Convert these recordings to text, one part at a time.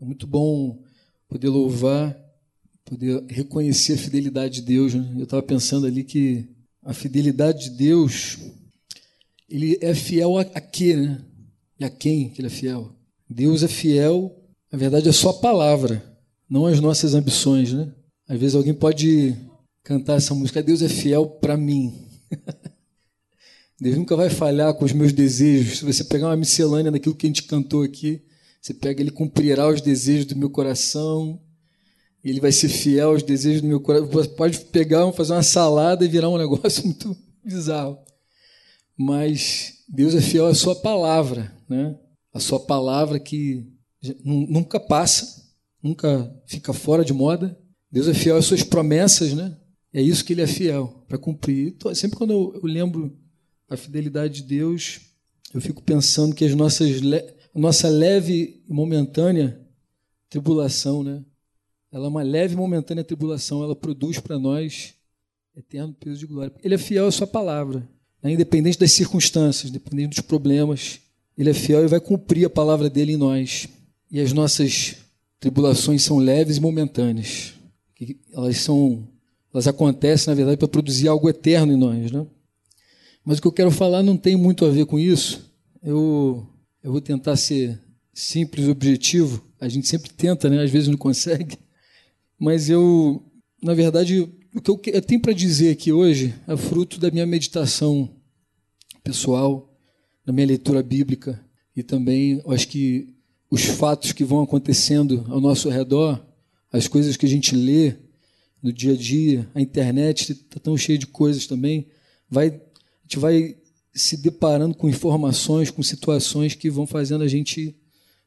É muito bom poder louvar, poder reconhecer a fidelidade de Deus. Né? Eu estava pensando ali que a fidelidade de Deus, ele é fiel a, a quê, né? E a quem que ele é fiel? Deus é fiel, na verdade, é só a palavra, não as nossas ambições, né? Às vezes alguém pode cantar essa música, Deus é fiel para mim. Deus nunca vai falhar com os meus desejos. Se você pegar uma miscelânea daquilo que a gente cantou aqui, você pega, ele cumprirá os desejos do meu coração, ele vai ser fiel aos desejos do meu coração. Pode pegar, fazer uma salada e virar um negócio muito bizarro. Mas Deus é fiel à sua palavra, né? A sua palavra que nunca passa, nunca fica fora de moda. Deus é fiel às suas promessas, né? É isso que ele é fiel para cumprir. Sempre quando eu, lembro a fidelidade de Deus, eu fico pensando que as nossas a nossa leve e momentânea tribulação, né? Ela é uma leve e momentânea tribulação, ela produz para nós eterno peso de glória. Ele é fiel à sua palavra, né? independente das circunstâncias, independente dos problemas. Ele é fiel e vai cumprir a palavra dele em nós. E as nossas tribulações são leves e momentâneas. Elas são elas acontecem, na verdade, para produzir algo eterno em nós, né? Mas o que eu quero falar não tem muito a ver com isso. Eu eu vou tentar ser simples objetivo. A gente sempre tenta, né? Às vezes não consegue. Mas eu, na verdade, o que eu tenho para dizer aqui hoje é fruto da minha meditação pessoal, da minha leitura bíblica e também, acho que os fatos que vão acontecendo ao nosso redor, as coisas que a gente lê no dia a dia, a internet está tão cheia de coisas também, vai, a gente vai se deparando com informações, com situações que vão fazendo a gente,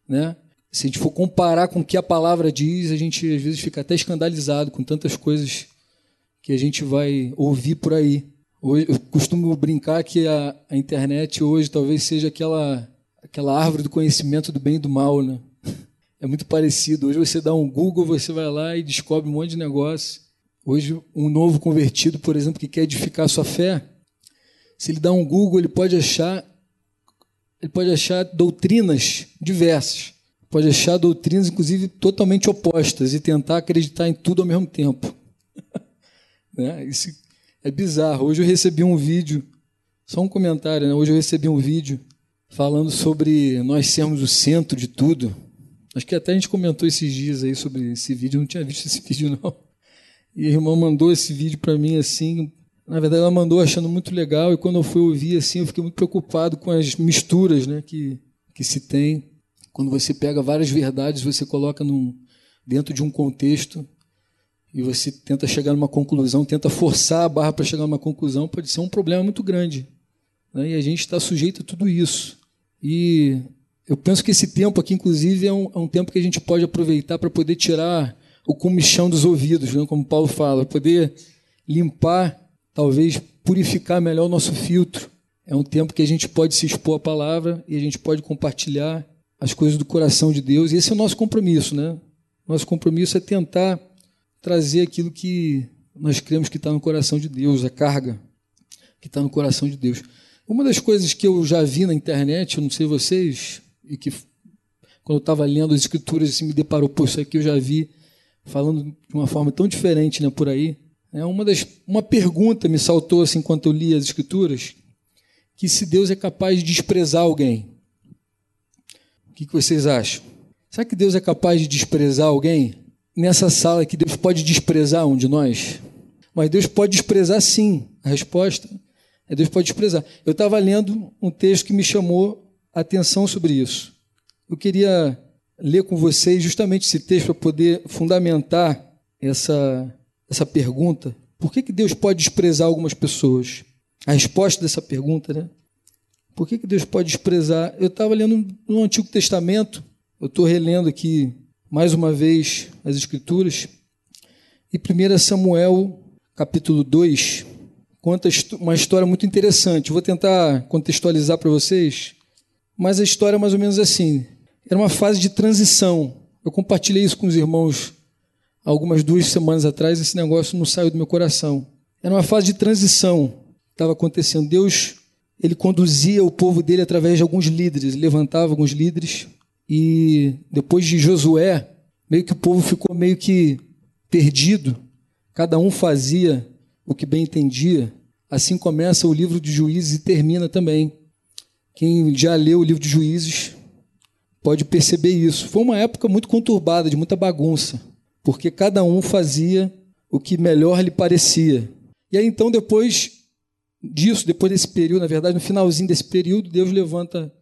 né? Se a gente for comparar com o que a palavra diz, a gente às vezes fica até escandalizado com tantas coisas que a gente vai ouvir por aí. Hoje, eu costumo brincar que a, a internet hoje talvez seja aquela aquela árvore do conhecimento do bem e do mal, né? É muito parecido. Hoje você dá um Google, você vai lá e descobre um monte de negócio. Hoje um novo convertido, por exemplo, que quer edificar sua fé, se ele dá um Google, ele pode achar ele pode achar doutrinas diversas. Pode achar doutrinas, inclusive, totalmente opostas e tentar acreditar em tudo ao mesmo tempo. né? Isso é bizarro. Hoje eu recebi um vídeo, só um comentário, né? hoje eu recebi um vídeo falando sobre nós sermos o centro de tudo. Acho que até a gente comentou esses dias aí sobre esse vídeo, eu não tinha visto esse vídeo não. E a irmã mandou esse vídeo para mim assim, na verdade, ela mandou achando muito legal e quando eu fui ouvir assim, eu fiquei muito preocupado com as misturas, né, que que se tem quando você pega várias verdades, você coloca num, dentro de um contexto e você tenta chegar numa conclusão, tenta forçar a barra para chegar numa conclusão, pode ser um problema muito grande. Né? E a gente está sujeito a tudo isso. E eu penso que esse tempo aqui, inclusive, é um, é um tempo que a gente pode aproveitar para poder tirar o comichão dos ouvidos, né? como Paulo fala, poder limpar talvez purificar melhor o nosso filtro. É um tempo que a gente pode se expor à palavra e a gente pode compartilhar as coisas do coração de Deus. E esse é o nosso compromisso, né? Nosso compromisso é tentar trazer aquilo que nós cremos que está no coração de Deus, a carga que está no coração de Deus. Uma das coisas que eu já vi na internet, eu não sei vocês, e que quando eu estava lendo as escrituras, assim, me deparou, pô, isso aqui eu já vi falando de uma forma tão diferente né, por aí. É uma, das, uma pergunta me saltou assim enquanto eu li as Escrituras, que se Deus é capaz de desprezar alguém. O que, que vocês acham? Será que Deus é capaz de desprezar alguém? Nessa sala que Deus pode desprezar um de nós? Mas Deus pode desprezar sim. A resposta é Deus pode desprezar. Eu estava lendo um texto que me chamou a atenção sobre isso. Eu queria ler com vocês justamente esse texto para poder fundamentar essa essa pergunta, por que, que Deus pode desprezar algumas pessoas? A resposta dessa pergunta, né? Por que, que Deus pode desprezar? Eu estava lendo no Antigo Testamento, eu estou relendo aqui mais uma vez as Escrituras, e 1 Samuel, capítulo 2, conta uma história muito interessante. vou tentar contextualizar para vocês, mas a história é mais ou menos assim. Era uma fase de transição. Eu compartilhei isso com os irmãos algumas duas semanas atrás, esse negócio não saiu do meu coração. Era uma fase de transição que estava acontecendo. Deus ele conduzia o povo dele através de alguns líderes, levantava alguns líderes e depois de Josué, meio que o povo ficou meio que perdido, cada um fazia o que bem entendia. Assim começa o livro de Juízes e termina também. Quem já leu o livro de Juízes pode perceber isso. Foi uma época muito conturbada, de muita bagunça, porque cada um fazia o que melhor lhe parecia. E aí então, depois disso, depois desse período, na verdade, no finalzinho desse período, Deus levanta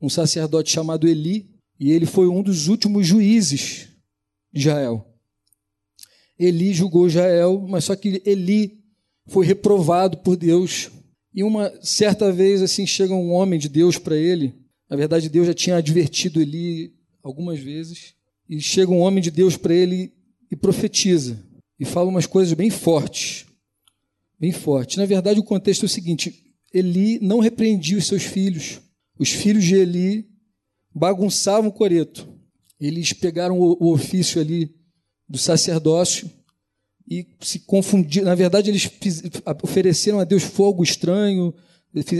um sacerdote chamado Eli, e ele foi um dos últimos juízes de Israel. Eli julgou Israel, mas só que Eli foi reprovado por Deus. E uma certa vez assim chega um homem de Deus para ele. Na verdade, Deus já tinha advertido Eli algumas vezes. E chega um homem de Deus para ele e profetiza e fala umas coisas bem fortes. Bem fortes. Na verdade, o contexto é o seguinte: Eli não repreendia os seus filhos. Os filhos de Eli bagunçavam o coreto. Eles pegaram o, ofício ali do sacerdócio e se confundiram. Na verdade, eles ofereceram a Deus fogo estranho,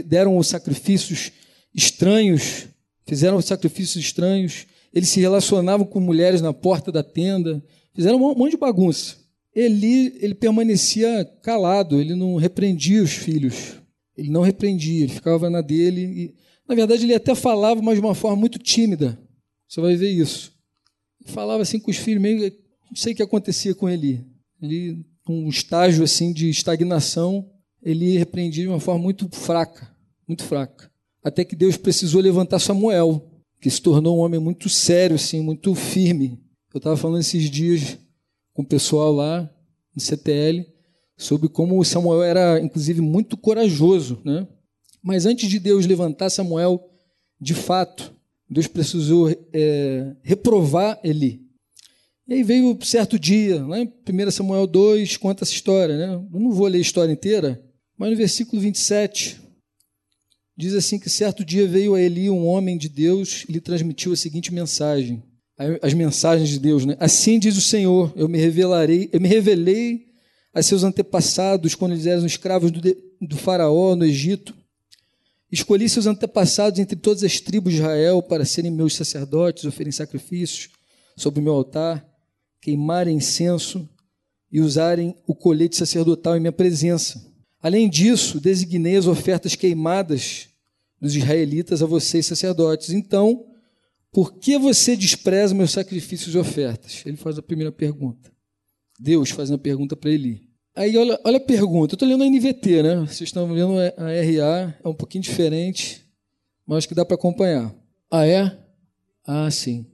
deram sacrifícios estranhos, fizeram sacrifícios estranhos. Eles se relacionavam com mulheres na porta da tenda, fizeram um monte de bagunça. Eli, ele permanecia calado, ele não repreendia os filhos. Ele não repreendia, ele ficava na dele. E, na verdade, ele até falava, mas de uma forma muito tímida. Você vai ver isso. Falava assim com os filhos, meio. Não sei o que acontecia com ele. Ele, um estágio assim de estagnação, ele repreendia de uma forma muito fraca, muito fraca. Até que Deus precisou levantar Samuel, que se tornou um homem muito sério, assim, muito firme. Eu estava falando esses dias com o pessoal lá no CTL sobre como Samuel era, inclusive, muito corajoso, né? Mas antes de Deus levantar Samuel, de fato, Deus precisou é, reprovar Eli. E aí veio certo dia, lá em 1 Samuel 2, conta essa história. Né? Eu não vou ler a história inteira, mas no versículo 27, diz assim que certo dia veio a Eli um homem de Deus e lhe transmitiu a seguinte mensagem. As mensagens de Deus, né? Assim diz o Senhor, eu me revelarei, eu me revelei a seus antepassados quando eles eram escravos do, do faraó no Egito Escolhi seus antepassados entre todas as tribos de Israel para serem meus sacerdotes, oferecerem sacrifícios sobre o meu altar, queimarem incenso e usarem o colete sacerdotal em minha presença. Além disso, designei as ofertas queimadas dos israelitas a vocês, sacerdotes. Então, por que você despreza meus sacrifícios e ofertas? Ele faz a primeira pergunta. Deus faz uma pergunta para Eli. Aí olha, olha a pergunta. Eu estou lendo a NVT, né? Vocês estão vendo a RA, é um pouquinho diferente, mas acho que dá para acompanhar. Ah, é? Ah, sim.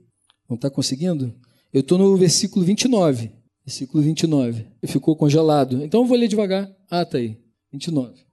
Não está conseguindo? Eu estou no versículo 29. Versículo 29. Ficou congelado. Então eu vou ler devagar. Ah, tá aí. 29.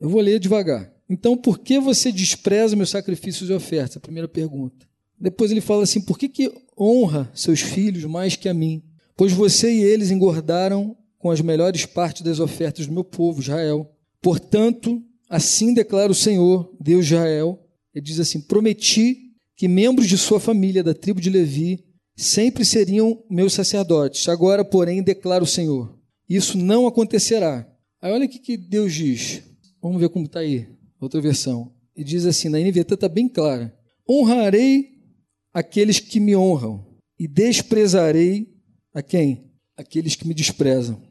Eu vou ler devagar. Então, por que você despreza meus sacrifícios e ofertas? A primeira pergunta. Depois ele fala assim: por que, que honra seus filhos mais que a mim? Pois você e eles engordaram com as melhores partes das ofertas do meu povo, Israel. Portanto, assim declara o Senhor, Deus de Israel. Ele diz assim: Prometi que membros de sua família, da tribo de Levi, sempre seriam meus sacerdotes. Agora, porém, declara o Senhor: Isso não acontecerá. Aí olha o que Deus diz. Vamos ver como está aí, outra versão. Ele diz assim: na NVT está bem clara: Honrarei aqueles que me honram, e desprezarei a quem? Aqueles que me desprezam.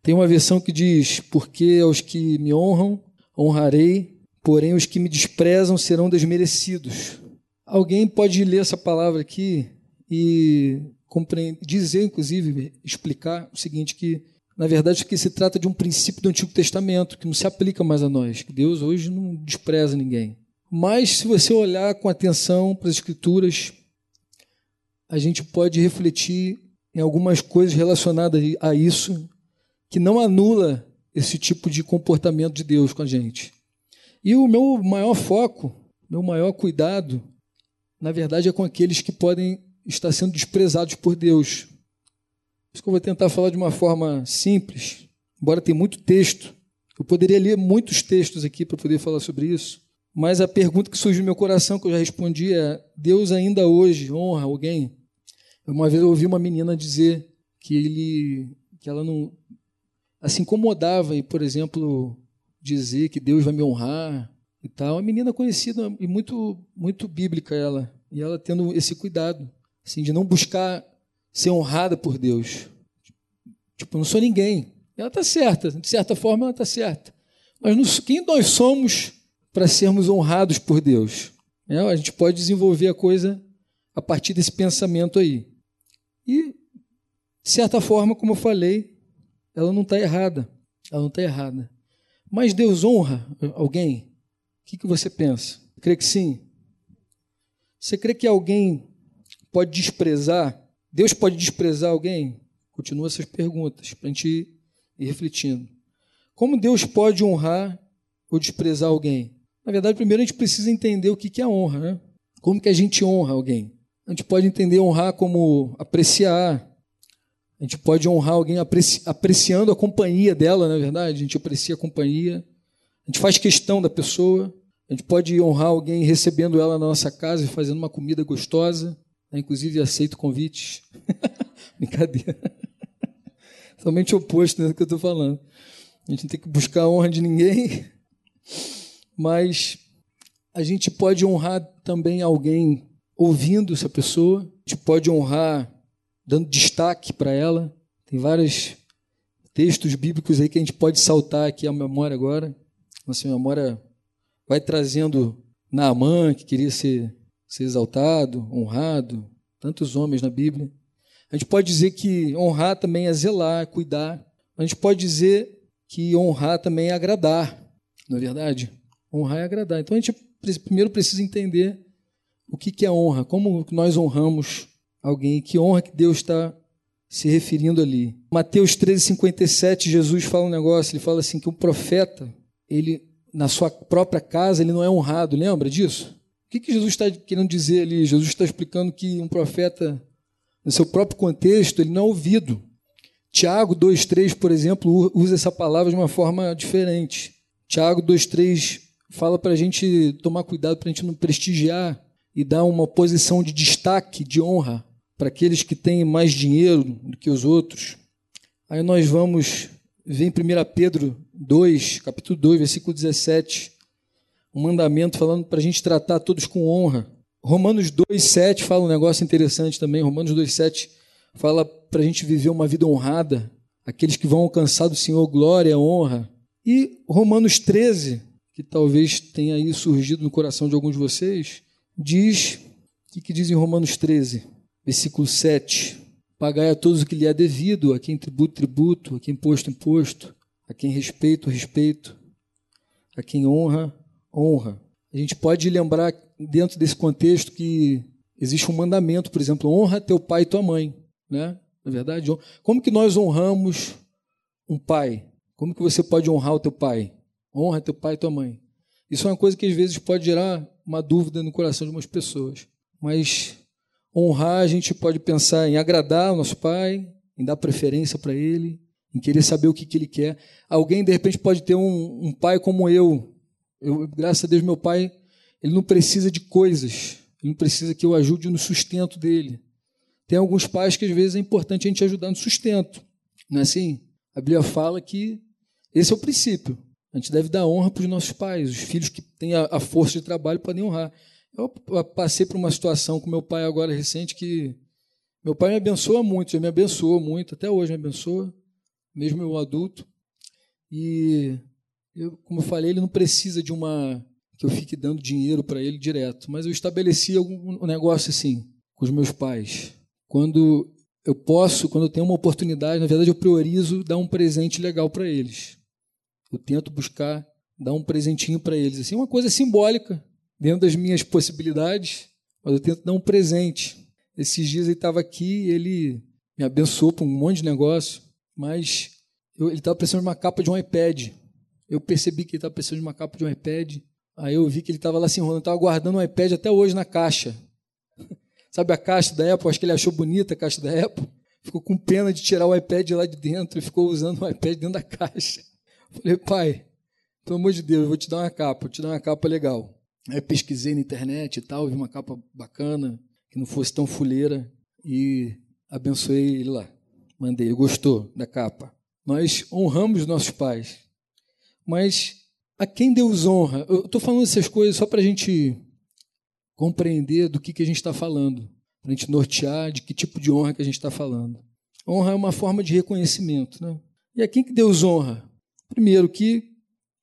Tem uma versão que diz: Porque aos que me honram, honrarei, porém os que me desprezam serão desmerecidos. Alguém pode ler essa palavra aqui e dizer, inclusive, explicar o seguinte: que na verdade que se trata de um princípio do Antigo Testamento que não se aplica mais a nós, que Deus hoje não despreza ninguém. Mas se você olhar com atenção para as Escrituras, a gente pode refletir em algumas coisas relacionadas a isso que não anula esse tipo de comportamento de Deus com a gente. E o meu maior foco, meu maior cuidado, na verdade, é com aqueles que podem estar sendo desprezados por Deus. Por isso que eu vou tentar falar de uma forma simples, embora tenha muito texto. Eu poderia ler muitos textos aqui para poder falar sobre isso. Mas a pergunta que surgiu no meu coração, que eu já respondi, é: Deus ainda hoje honra alguém? Uma vez eu ouvi uma menina dizer que ele, que ela não, assim incomodava e, por exemplo, dizer que Deus vai me honrar e tal. Uma menina conhecida e muito muito bíblica ela. e ela tendo esse cuidado, assim, de não buscar ser honrada por Deus. Tipo, não sou ninguém. Ela está certa, de certa forma ela está certa. Mas quem nós somos para sermos honrados por Deus? É, a gente pode desenvolver a coisa a partir desse pensamento aí. E, de certa forma, como eu falei, ela não está errada. Ela não está errada. Mas Deus honra alguém? O que, que você pensa? Crê que sim? Você crê que alguém pode desprezar? Deus pode desprezar alguém? Continua essas perguntas para a gente ir refletindo. Como Deus pode honrar ou desprezar alguém? Na verdade, primeiro a gente precisa entender o que é honra, né? Como que a gente honra alguém? A gente pode entender honrar como apreciar. A gente pode honrar alguém apreci apreciando a companhia dela, na é verdade. A gente aprecia a companhia. A gente faz questão da pessoa. A gente pode honrar alguém recebendo ela na nossa casa e fazendo uma comida gostosa. Né? Inclusive, aceito convites. Brincadeira. Totalmente oposto do que eu estou falando. A gente não tem que buscar a honra de ninguém mas a gente pode honrar também alguém ouvindo essa pessoa, a gente pode honrar dando destaque para ela. Tem vários textos bíblicos aí que a gente pode saltar aqui à memória agora. Nossa memória vai trazendo Naamã, que queria ser, ser exaltado, honrado, tantos homens na Bíblia. A gente pode dizer que honrar também é zelar, cuidar. A gente pode dizer que honrar também é agradar, não é verdade? Honrar é agradar. Então a gente primeiro precisa entender o que é honra, como nós honramos alguém, que honra que Deus está se referindo ali. Mateus 13:57, Jesus fala um negócio, ele fala assim que o profeta, ele na sua própria casa, ele não é honrado, lembra disso? O que, que Jesus está querendo dizer ali? Jesus está explicando que um profeta, no seu próprio contexto, ele não é ouvido. Tiago 2,3, por exemplo, usa essa palavra de uma forma diferente. Tiago 2,3 fala para a gente tomar cuidado para a gente não prestigiar e dar uma posição de destaque, de honra para aqueles que têm mais dinheiro do que os outros. Aí nós vamos ver em 1 Pedro 2, capítulo 2, versículo 17, um mandamento falando para a gente tratar todos com honra. Romanos 2, 7 fala um negócio interessante também. Romanos 2, 7 fala para a gente viver uma vida honrada, aqueles que vão alcançar do Senhor glória, honra. E Romanos 13 que talvez tenha aí surgido no coração de alguns de vocês, diz, o que, que diz em Romanos 13, versículo 7? Pagai a todos o que lhe é devido, a quem tributo, tributo, a quem imposto, imposto, a quem respeito, respeito, a quem honra, honra. A gente pode lembrar, dentro desse contexto, que existe um mandamento, por exemplo, honra teu pai e tua mãe, né? Na é verdade, como que nós honramos um pai? Como que você pode honrar o teu pai? Honra teu pai e tua mãe. Isso é uma coisa que às vezes pode gerar uma dúvida no coração de algumas pessoas. Mas honrar, a gente pode pensar em agradar o nosso pai, em dar preferência para ele, em querer saber o que, que ele quer. Alguém, de repente, pode ter um, um pai como eu. eu. Graças a Deus, meu pai, ele não precisa de coisas. Ele não precisa que eu ajude no sustento dele. Tem alguns pais que às vezes é importante a gente ajudar no sustento. Não é assim? A Bíblia fala que esse é o princípio. A gente deve dar honra para os nossos pais. Os filhos que têm a, força de trabalho podem honrar. Eu passei por uma situação com meu pai agora recente que meu pai me abençoa muito, já me abençoou muito, até hoje me abençoa, mesmo eu adulto. E eu, como eu falei, ele não precisa de uma que eu fique dando dinheiro para ele direto, mas eu estabeleci algum negócio assim com os meus pais. Quando eu posso, quando eu tenho uma oportunidade, na verdade eu priorizo dar um presente legal para eles. Eu tento buscar dar um presentinho para eles, assim, uma coisa simbólica, dentro das minhas possibilidades, mas eu tento dar um presente. Esses dias ele estava aqui, ele me abençoou para um monte de negócio, mas eu, ele estava precisando de uma capa de um iPad. Eu percebi que ele estava precisando de uma capa de um iPad. Aí eu vi que ele estava lá se enrolando, estava guardando um iPad até hoje na caixa. Sabe a caixa da Apple? Acho que ele achou bonita a caixa da Apple. Ficou com pena de tirar o iPad lá de dentro e ficou usando o iPad dentro da caixa. Falei, pai, pelo amor de Deus, eu vou te dar uma capa, vou te dar uma capa legal. Aí pesquisei na internet e tal, vi uma capa bacana, que não fosse tão fuleira, e abençoei ele lá. Mandei, ele gostou da capa. Nós honramos nossos pais, mas a quem Deus honra? Eu estou falando essas coisas só para a gente compreender do que, que a gente está falando, para a gente nortear de que tipo de honra que a gente está falando. Honra é uma forma de reconhecimento. Né? E a quem que Deus honra? Primeiro, que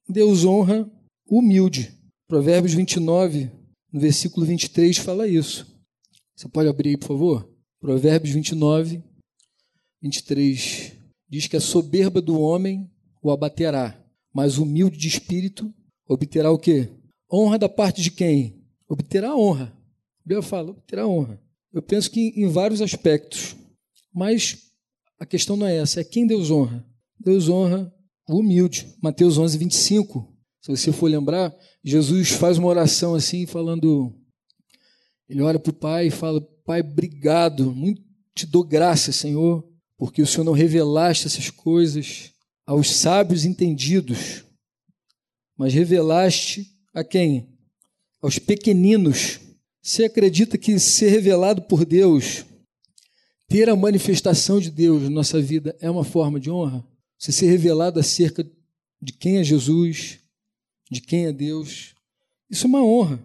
Deus honra o humilde. Provérbios 29, no versículo 23, fala isso. Você pode abrir aí, por favor? Provérbios 29, 23. Diz que a soberba do homem o abaterá, mas o humilde de espírito obterá o quê? Honra da parte de quem? Obterá honra. Bíblia fala, obterá honra. Eu penso que em vários aspectos. Mas a questão não é essa, é quem Deus honra. Deus honra humilde. Mateus 11, 25. Se você for lembrar, Jesus faz uma oração assim, falando. Ele olha para o Pai e fala: Pai, obrigado, muito te dou graça, Senhor, porque o Senhor não revelaste essas coisas aos sábios entendidos, mas revelaste a quem? Aos pequeninos. Você acredita que ser revelado por Deus, ter a manifestação de Deus na nossa vida é uma forma de honra? Você ser revelado acerca de quem é Jesus, de quem é Deus, isso é uma honra.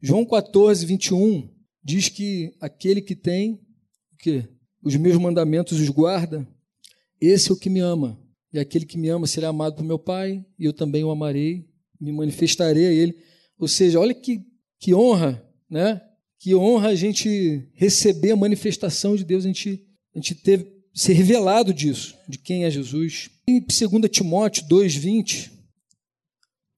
João 14, 21 diz que aquele que tem o quê? os meus mandamentos os guarda, esse é o que me ama. E aquele que me ama será amado por meu Pai, e eu também o amarei, me manifestarei a ele. Ou seja, olha que, que honra, né? Que honra a gente receber a manifestação de Deus, a gente, a gente ter, ser revelado disso, de quem é Jesus. Em 2 Timóteo 2,20,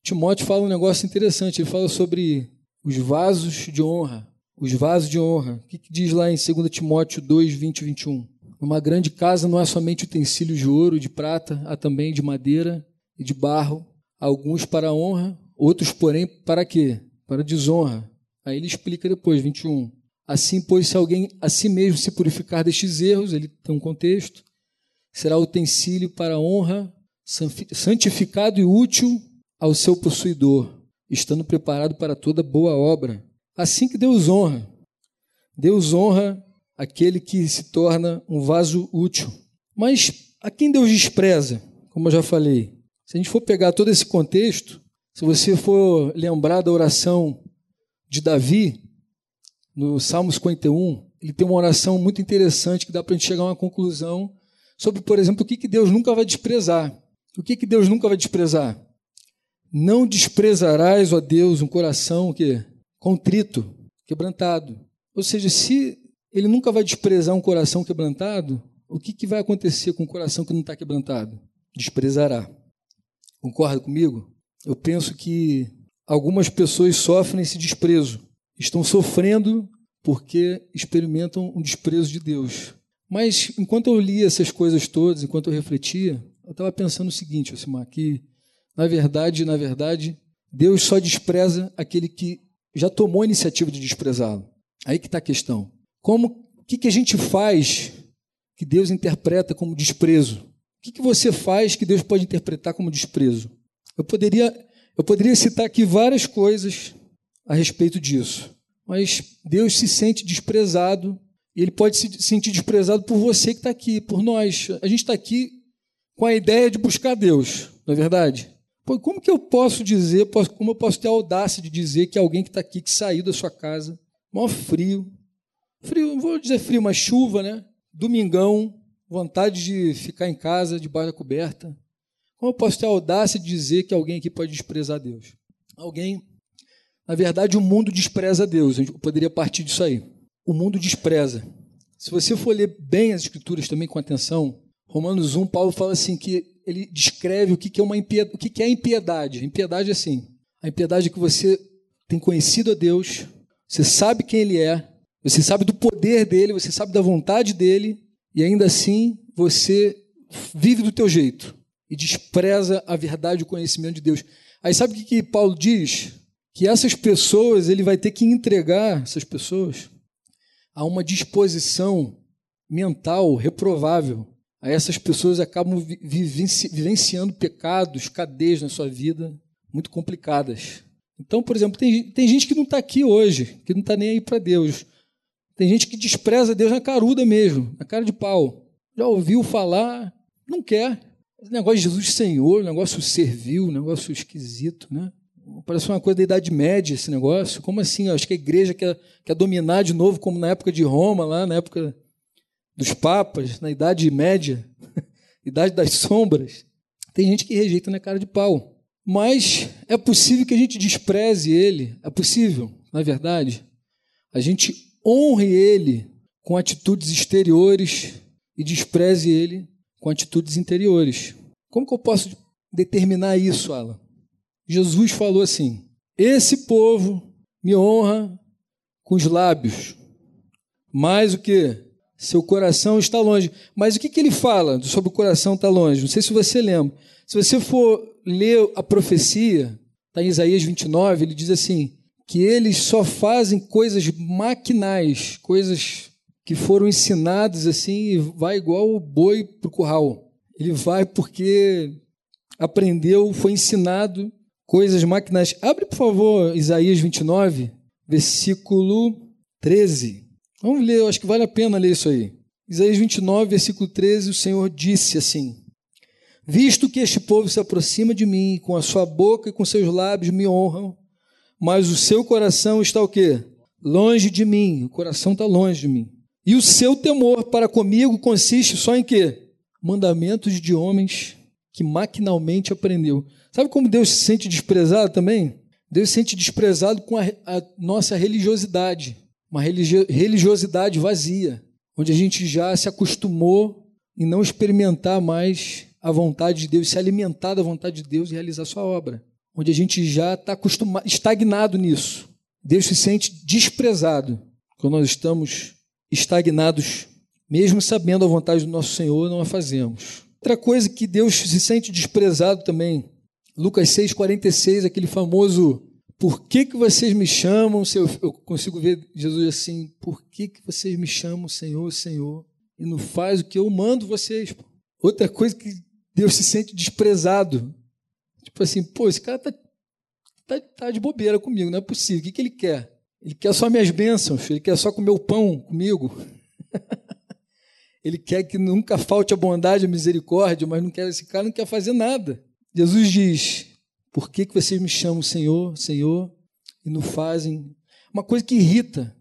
Timóteo fala um negócio interessante, ele fala sobre os vasos de honra. Os vasos de honra. O que, que diz lá em 2 Timóteo 2, 20 e 21? Uma grande casa não é somente utensílios de ouro, de prata, há também de madeira e de barro, alguns para honra, outros, porém, para quê? Para desonra. Aí ele explica depois, 21. Assim, pois, se alguém a si mesmo se purificar destes erros, ele tem um contexto, será utensílio para honra, santificado e útil ao seu possuidor, estando preparado para toda boa obra. Assim que Deus honra. Deus honra aquele que se torna um vaso útil. Mas a quem Deus despreza, como eu já falei? Se a gente for pegar todo esse contexto, se você for lembrar da oração de Davi, no Salmo 51, ele tem uma oração muito interessante que dá para a gente chegar a uma conclusão sobre, por exemplo, o que, que Deus nunca vai desprezar. O que, que Deus nunca vai desprezar? Não desprezarás, ó Deus, um coração que contrito, quebrantado. Ou seja, se ele nunca vai desprezar um coração quebrantado, o que, que vai acontecer com um coração que não está quebrantado? Desprezará. Concorda comigo? Eu penso que algumas pessoas sofrem esse desprezo, estão sofrendo porque experimentam um desprezo de Deus. Mas enquanto eu lia essas coisas todas, enquanto eu refletia, eu estava pensando o seguinte, Osimar, que na verdade, na verdade, Deus só despreza aquele que já tomou a iniciativa de desprezá-lo. Aí que está a questão. Como, o que, que a gente faz que Deus interpreta como desprezo? O que, que você faz que Deus pode interpretar como desprezo? Eu poderia, eu poderia citar aqui várias coisas a respeito disso, mas Deus se sente desprezado e Ele pode se sentir desprezado por você que está aqui, por nós. A gente está aqui com a ideia de buscar Deus, não é verdade? Pô, como que eu posso dizer, como eu posso ter a audácia de dizer que alguém que está aqui, que saiu da sua casa, maior frio, frio, não vou dizer frio, mas chuva, né? Domingão, vontade de ficar em casa, debaixo da coberta. Como eu posso ter a audácia de dizer que alguém aqui pode desprezar Deus? Alguém, na verdade, o mundo despreza Deus. Eu poderia partir disso aí. O mundo despreza. Se você for ler bem as escrituras também com atenção, Romanos 1, Paulo fala assim que ele descreve o que é uma impiedade, o que é impiedade. Impiedade é assim: a impiedade é que você tem conhecido a Deus, você sabe quem Ele é, você sabe do poder dele, você sabe da vontade dele, e ainda assim você vive do teu jeito e despreza a verdade e o conhecimento de Deus. Aí sabe o que, que Paulo diz? Que essas pessoas, ele vai ter que entregar essas pessoas a uma disposição mental reprovável Aí essas pessoas acabam vivenciando pecados, cadeias na sua vida muito complicadas. Então, por exemplo, tem, tem gente que não está aqui hoje, que não está nem aí para Deus. Tem gente que despreza Deus na caruda mesmo, na cara de pau. Já ouviu falar, não quer. Esse negócio de Jesus Senhor, negócio servil, negócio esquisito, né? Parece uma coisa da Idade Média esse negócio. Como assim? Acho que a igreja quer, quer dominar de novo, como na época de Roma, lá na época dos papas, na Idade Média, Idade das Sombras. Tem gente que rejeita na cara de pau. Mas é possível que a gente despreze ele. É possível, na verdade. A gente honre ele com atitudes exteriores e despreze ele com atitudes interiores. Como que eu posso determinar isso, Alan? Jesus falou assim: Esse povo me honra com os lábios, mas o que? Seu coração está longe. Mas o que, que ele fala sobre o coração estar longe? Não sei se você lembra. Se você for ler a profecia, está em Isaías 29, ele diz assim: que eles só fazem coisas maquinais, coisas que foram ensinadas assim, e vai igual o boi para o curral. Ele vai porque aprendeu, foi ensinado coisas maquinais. Abre, por favor, Isaías 29, versículo 13. Vamos ler, eu acho que vale a pena ler isso aí. Isaías 29, versículo 13, o Senhor disse assim: Visto que este povo se aproxima de mim, com a sua boca e com seus lábios me honram, mas o seu coração está o quê? Longe de mim, o coração está longe de mim. E o seu temor para comigo consiste só em quê? Mandamentos de homens que maquinalmente aprendeu. Sabe como Deus se sente desprezado também? Deus se sente desprezado com a, a nossa religiosidade uma religiosidade vazia, onde a gente já se acostumou em não experimentar mais a vontade de Deus, se alimentar da vontade de Deus e realizar sua obra, onde a gente já está estagnado nisso. Deus se sente desprezado quando nós estamos estagnados, mesmo sabendo a vontade do nosso Senhor, não a fazemos. Outra coisa que Deus se sente desprezado também, Lucas 6,46, aquele famoso por que, que vocês me chamam? Eu, eu consigo ver Jesus assim, por que, que vocês me chamam Senhor, Senhor, e não faz o que eu mando vocês? Outra coisa que Deus se sente desprezado. Tipo assim, pô, esse cara tá, tá, tá de bobeira comigo, não é possível. O que, que ele quer? Ele quer só minhas bênçãos, ele quer só comer o pão comigo. ele quer que nunca falte a bondade, a misericórdia, mas não quer, esse cara não quer fazer nada. Jesus diz: por que, que vocês me chamam Senhor, Senhor, e não fazem? Uma coisa que irrita.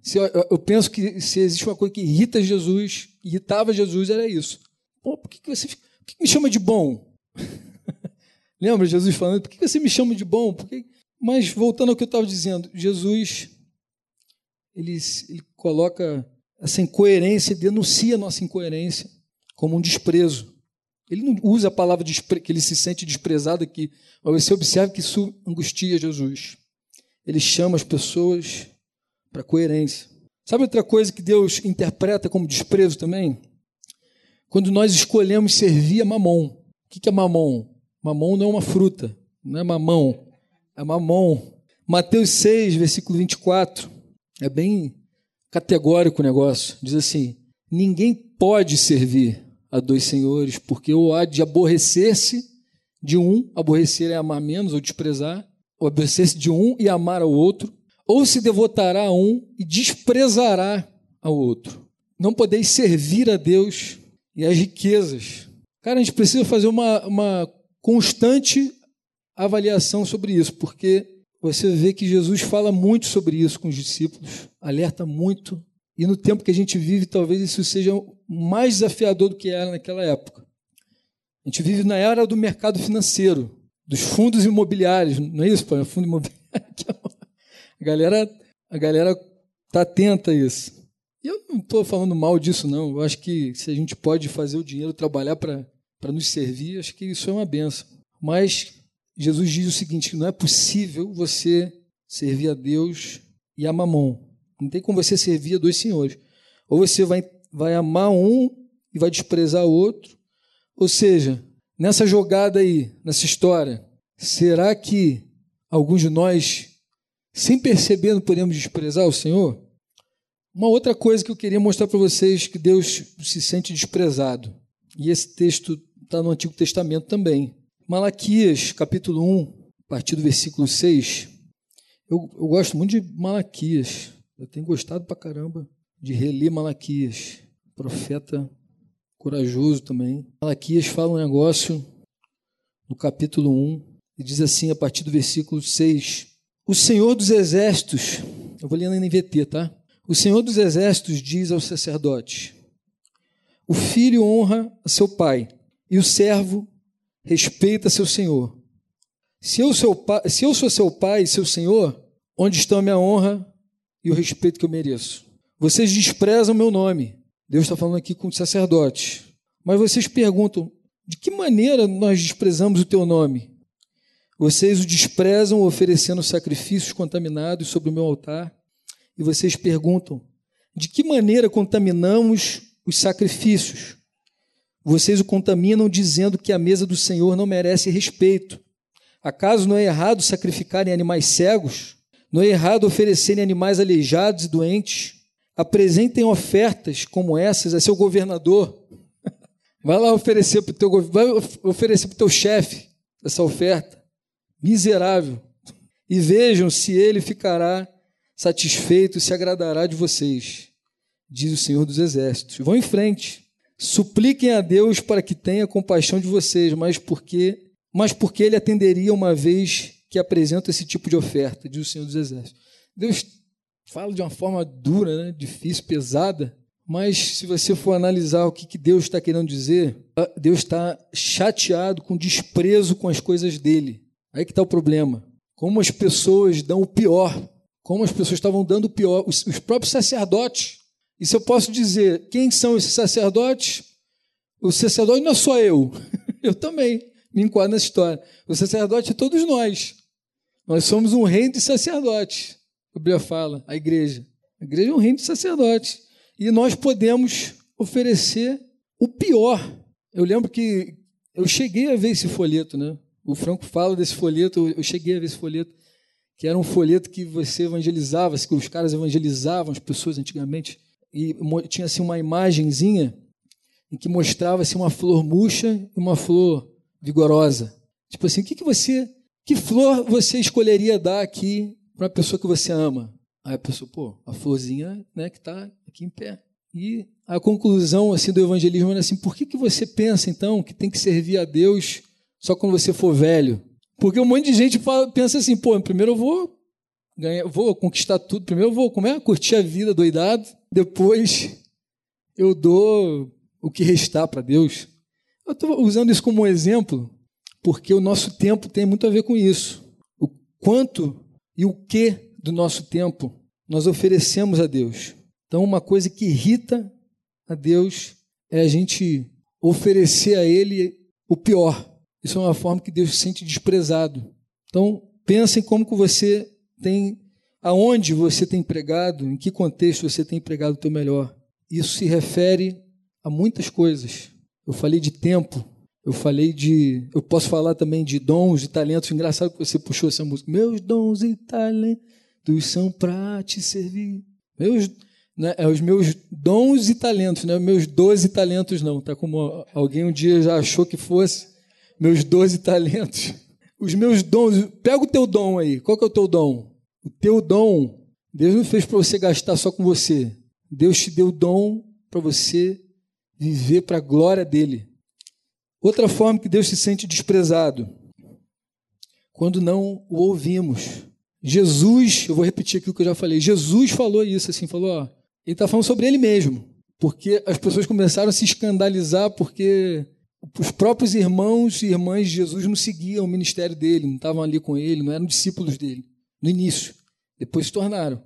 Eu penso que se existe uma coisa que irrita Jesus, irritava Jesus, era isso. Pô, por que, que você por que me chama de bom? Lembra Jesus falando, por que você me chama de bom? Mas voltando ao que eu estava dizendo, Jesus ele, ele coloca essa incoerência, denuncia a nossa incoerência como um desprezo. Ele não usa a palavra que ele se sente desprezado aqui, mas você observa que isso angustia Jesus. Ele chama as pessoas para coerência. Sabe outra coisa que Deus interpreta como desprezo também? Quando nós escolhemos servir a mamon. O que é mamon? Mamon não é uma fruta, não é mamão, é mamon. Mateus 6, versículo 24, é bem categórico o negócio. Diz assim: ninguém pode servir a dois senhores, porque ou há de aborrecer-se de um, aborrecer é amar menos ou desprezar, ou aborrecer-se de um e amar ao outro, ou se devotará a um e desprezará ao outro. Não podeis servir a Deus e as riquezas. Cara, a gente precisa fazer uma, uma constante avaliação sobre isso, porque você vê que Jesus fala muito sobre isso com os discípulos, alerta muito, e no tempo que a gente vive, talvez isso seja mais desafiador do que era naquela época. A gente vive na era do mercado financeiro, dos fundos imobiliários, não é isso, pai? Fundo imobiliário. A galera, a galera está atenta a isso. E eu não estou falando mal disso, não. Eu acho que se a gente pode fazer o dinheiro trabalhar para nos servir, acho que isso é uma benção. Mas Jesus diz o seguinte: não é possível você servir a Deus e a mamon. Não tem como você servir a dois senhores. Ou você vai vai amar um e vai desprezar o outro. Ou seja, nessa jogada aí, nessa história, será que alguns de nós, sem perceber, não podemos desprezar o Senhor? Uma outra coisa que eu queria mostrar para vocês que Deus se sente desprezado. E esse texto está no Antigo Testamento também. Malaquias, capítulo 1, a partir do versículo 6. Eu, eu gosto muito de Malaquias. Eu tenho gostado pra caramba de reler Malaquias, profeta corajoso também. Malaquias fala um negócio no capítulo 1, E diz assim, a partir do versículo 6: O Senhor dos Exércitos, eu vou ler na NVT, tá? O Senhor dos Exércitos diz ao sacerdote: O filho honra a seu pai, e o servo respeita seu senhor. Se eu, seu se eu sou seu pai e seu senhor, onde está a minha honra e o respeito que eu mereço? Vocês desprezam meu nome. Deus está falando aqui com o sacerdote. Mas vocês perguntam: de que maneira nós desprezamos o teu nome? Vocês o desprezam oferecendo sacrifícios contaminados sobre o meu altar. E vocês perguntam: de que maneira contaminamos os sacrifícios? Vocês o contaminam dizendo que a mesa do Senhor não merece respeito. Acaso não é errado sacrificarem animais cegos? Não é errado oferecerem animais aleijados e doentes? Apresentem ofertas como essas a seu governador. Vai lá oferecer para o teu, vai oferecer para teu chefe essa oferta. Miserável. E vejam se ele ficará satisfeito e se agradará de vocês, diz o Senhor dos Exércitos. Vão em frente. Supliquem a Deus para que tenha compaixão de vocês, mas porque, mas porque ele atenderia uma vez que apresenta esse tipo de oferta, diz o Senhor dos Exércitos. Deus fala de uma forma dura, né? difícil, pesada, mas se você for analisar o que, que Deus está querendo dizer, ah, Deus está chateado com desprezo com as coisas dele. Aí que está o problema. Como as pessoas dão o pior, como as pessoas estavam dando o pior, os, os próprios sacerdotes e se eu posso dizer quem são esses sacerdotes, o sacerdote não é só eu, eu também me enquadro nessa história. O sacerdote é todos nós. Nós somos um reino de sacerdotes. A Bíblia fala, a igreja. A igreja é um reino de sacerdotes. E nós podemos oferecer o pior. Eu lembro que eu cheguei a ver esse folheto, né? O Franco fala desse folheto, eu cheguei a ver esse folheto, que era um folheto que você evangelizava, que os caras evangelizavam as pessoas antigamente e tinha assim uma imagenzinha em que mostrava assim uma flor murcha e uma flor vigorosa. Tipo assim, o que, que você, que flor você escolheria dar aqui para a pessoa que você ama? Aí a pessoa, pô, a florzinha, né, que está aqui em pé. E a conclusão assim do evangelismo era assim: por que, que você pensa então que tem que servir a Deus só quando você for velho? Porque um monte de gente fala, pensa assim: pô, primeiro eu vou ganhar, vou conquistar tudo, primeiro eu vou como é, curtir a vida doidado, depois eu dou o que restar para Deus. Eu estou usando isso como um exemplo, porque o nosso tempo tem muito a ver com isso. O quanto e o que do nosso tempo nós oferecemos a Deus. Então, uma coisa que irrita a Deus é a gente oferecer a Ele o pior. Isso é uma forma que Deus se sente desprezado. Então, pensem como que você tem aonde você tem pregado, em que contexto você tem pregado o teu melhor. Isso se refere a muitas coisas. Eu falei de tempo, eu falei de. Eu posso falar também de dons e talentos. Engraçado que você puxou essa música. Meus dons e talentos são para te servir. Meus, né, é os meus dons e talentos, né? Meus doze talentos não, tá? Como alguém um dia já achou que fosse. Meus doze talentos. Os meus dons. Pega o teu dom aí. Qual que é o teu dom? O teu dom, Deus não fez para você gastar só com você. Deus te deu o dom para você viver para a glória dele. Outra forma que Deus se sente desprezado, quando não o ouvimos. Jesus, eu vou repetir aqui o que eu já falei, Jesus falou isso, assim, falou, ó, ele está falando sobre ele mesmo, porque as pessoas começaram a se escandalizar porque os próprios irmãos e irmãs de Jesus não seguiam o ministério dele, não estavam ali com ele, não eram discípulos dele no início. Depois se tornaram.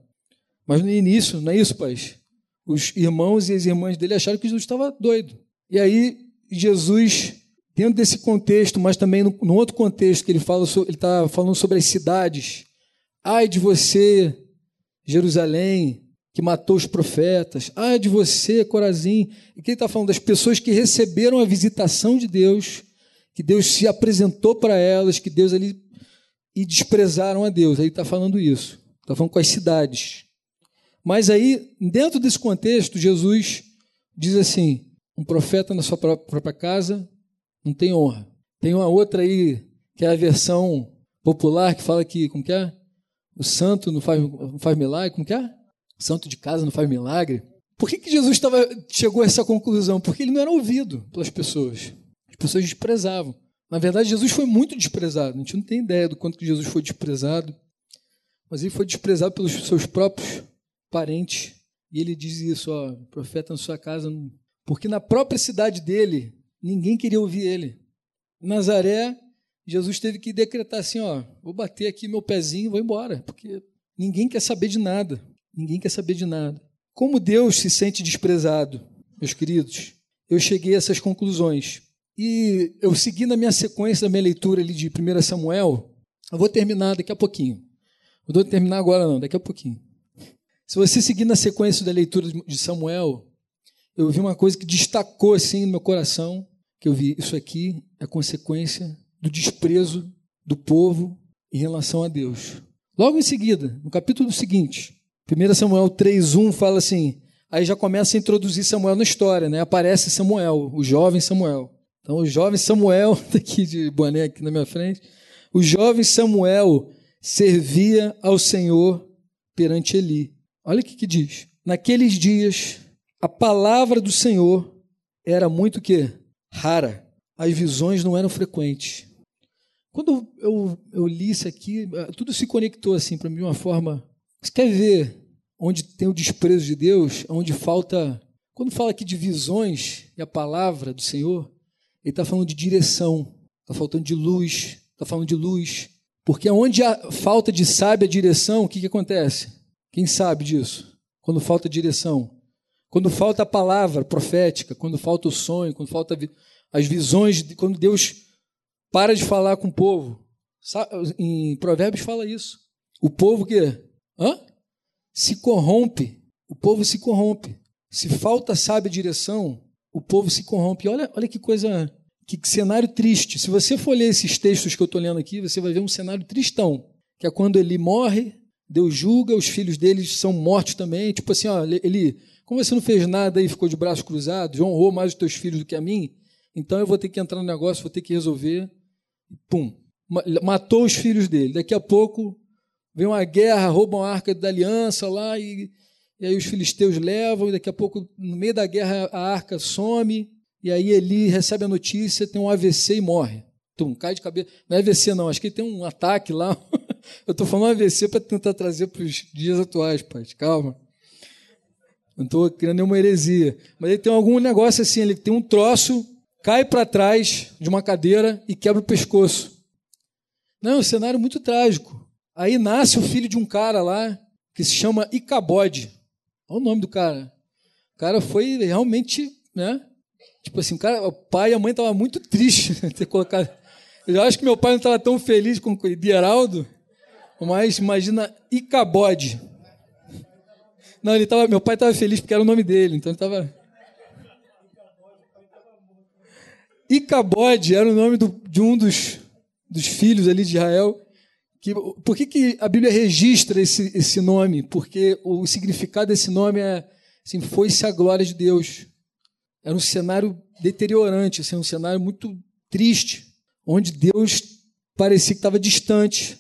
Mas no início, não é isso, pai? Os irmãos e as irmãs dele acharam que Jesus estava doido. E aí, Jesus, dentro desse contexto, mas também no, outro contexto que ele fala, ele está falando sobre as cidades. Ai de você, Jerusalém, que matou os profetas. Ai de você, Corazim. E que ele está falando das pessoas que receberam a visitação de Deus, que Deus se apresentou para elas, que Deus ali e desprezaram a Deus. Aí está falando isso. Está falando com as cidades. Mas aí, dentro desse contexto, Jesus diz assim: um profeta na sua própria casa não tem honra. Tem uma outra aí, que é a versão popular, que fala que, como que é? O santo não faz, não faz milagre, como que é? O santo de casa não faz milagre. Por que, que Jesus tava, chegou a essa conclusão? Porque ele não era ouvido pelas pessoas. As pessoas desprezavam. Na verdade, Jesus foi muito desprezado. A gente não tem ideia do quanto que Jesus foi desprezado, mas ele foi desprezado pelos seus próprios parentes. E ele diz isso, ó, profeta na sua casa, porque na própria cidade dele, ninguém queria ouvir ele. Em Nazaré, Jesus teve que decretar assim, ó, vou bater aqui meu pezinho, vou embora, porque ninguém quer saber de nada. Ninguém quer saber de nada. Como Deus se sente desprezado, meus queridos? Eu cheguei a essas conclusões. E eu segui na minha sequência da minha leitura ali de 1 Samuel. Eu vou terminar daqui a pouquinho. Não vou terminar agora, não, daqui a pouquinho. Se você seguir na sequência da leitura de Samuel, eu vi uma coisa que destacou assim no meu coração, que eu vi isso aqui é consequência do desprezo do povo em relação a Deus. Logo em seguida, no capítulo seguinte, 1 Samuel 3:1 fala assim, aí já começa a introduzir Samuel na história, né? Aparece Samuel, o jovem Samuel. Então, o jovem Samuel, está aqui de boné aqui na minha frente, o jovem Samuel servia ao Senhor perante Eli. Olha o que, que diz. Naqueles dias, a palavra do Senhor era muito que rara. As visões não eram frequentes. Quando eu, eu li isso aqui, tudo se conectou assim para mim de uma forma. Você quer ver onde tem o desprezo de Deus, onde falta. Quando fala aqui de visões e a palavra do Senhor, ele está falando de direção, está faltando de luz, está falando de luz. Porque onde há falta de sábia direção, o que, que acontece? Quem sabe disso? Quando falta direção. Quando falta a palavra profética, quando falta o sonho, quando falta as visões, quando Deus para de falar com o povo. Em Provérbios fala isso. O povo que Hã? se corrompe. O povo se corrompe. Se falta sábia direção, o povo se corrompe. Olha, olha que coisa, que, que cenário triste. Se você for ler esses textos que eu estou lendo aqui, você vai ver um cenário tristão, que é quando ele morre, Deus julga, os filhos deles são mortos também. Tipo assim, ó, ele, como você não fez nada e ficou de braços cruzados, honrou mais os teus filhos do que a mim, então eu vou ter que entrar no negócio, vou ter que resolver. Pum, matou os filhos dele. Daqui a pouco vem uma guerra, roubam a arca da aliança lá e e aí os filisteus levam, e daqui a pouco, no meio da guerra, a arca some, e aí Eli recebe a notícia, tem um AVC e morre. Tum, cai de cabeça. Não é AVC, não, acho que ele tem um ataque lá. Eu estou falando AVC para tentar trazer para os dias atuais, pai. Calma. Não estou criando nenhuma heresia. Mas ele tem algum negócio assim, ele tem um troço, cai para trás de uma cadeira e quebra o pescoço. Não, é um cenário muito trágico. Aí nasce o filho de um cara lá que se chama Icabode. Olha o nome do cara. O cara foi realmente, né? Tipo assim, o, cara, o pai e a mãe estavam muito tristes de ter colocado. Eu acho que meu pai não estava tão feliz com o Dieraldo, mas imagina Icabode. Não, ele tava, meu pai estava feliz porque era o nome dele, então ele estava. Icabode era o nome do, de um dos, dos filhos ali de Israel. Que, por que, que a Bíblia registra esse, esse nome? Porque o significado desse nome é assim, foi-se a glória de Deus. Era um cenário deteriorante, assim, um cenário muito triste, onde Deus parecia que estava distante,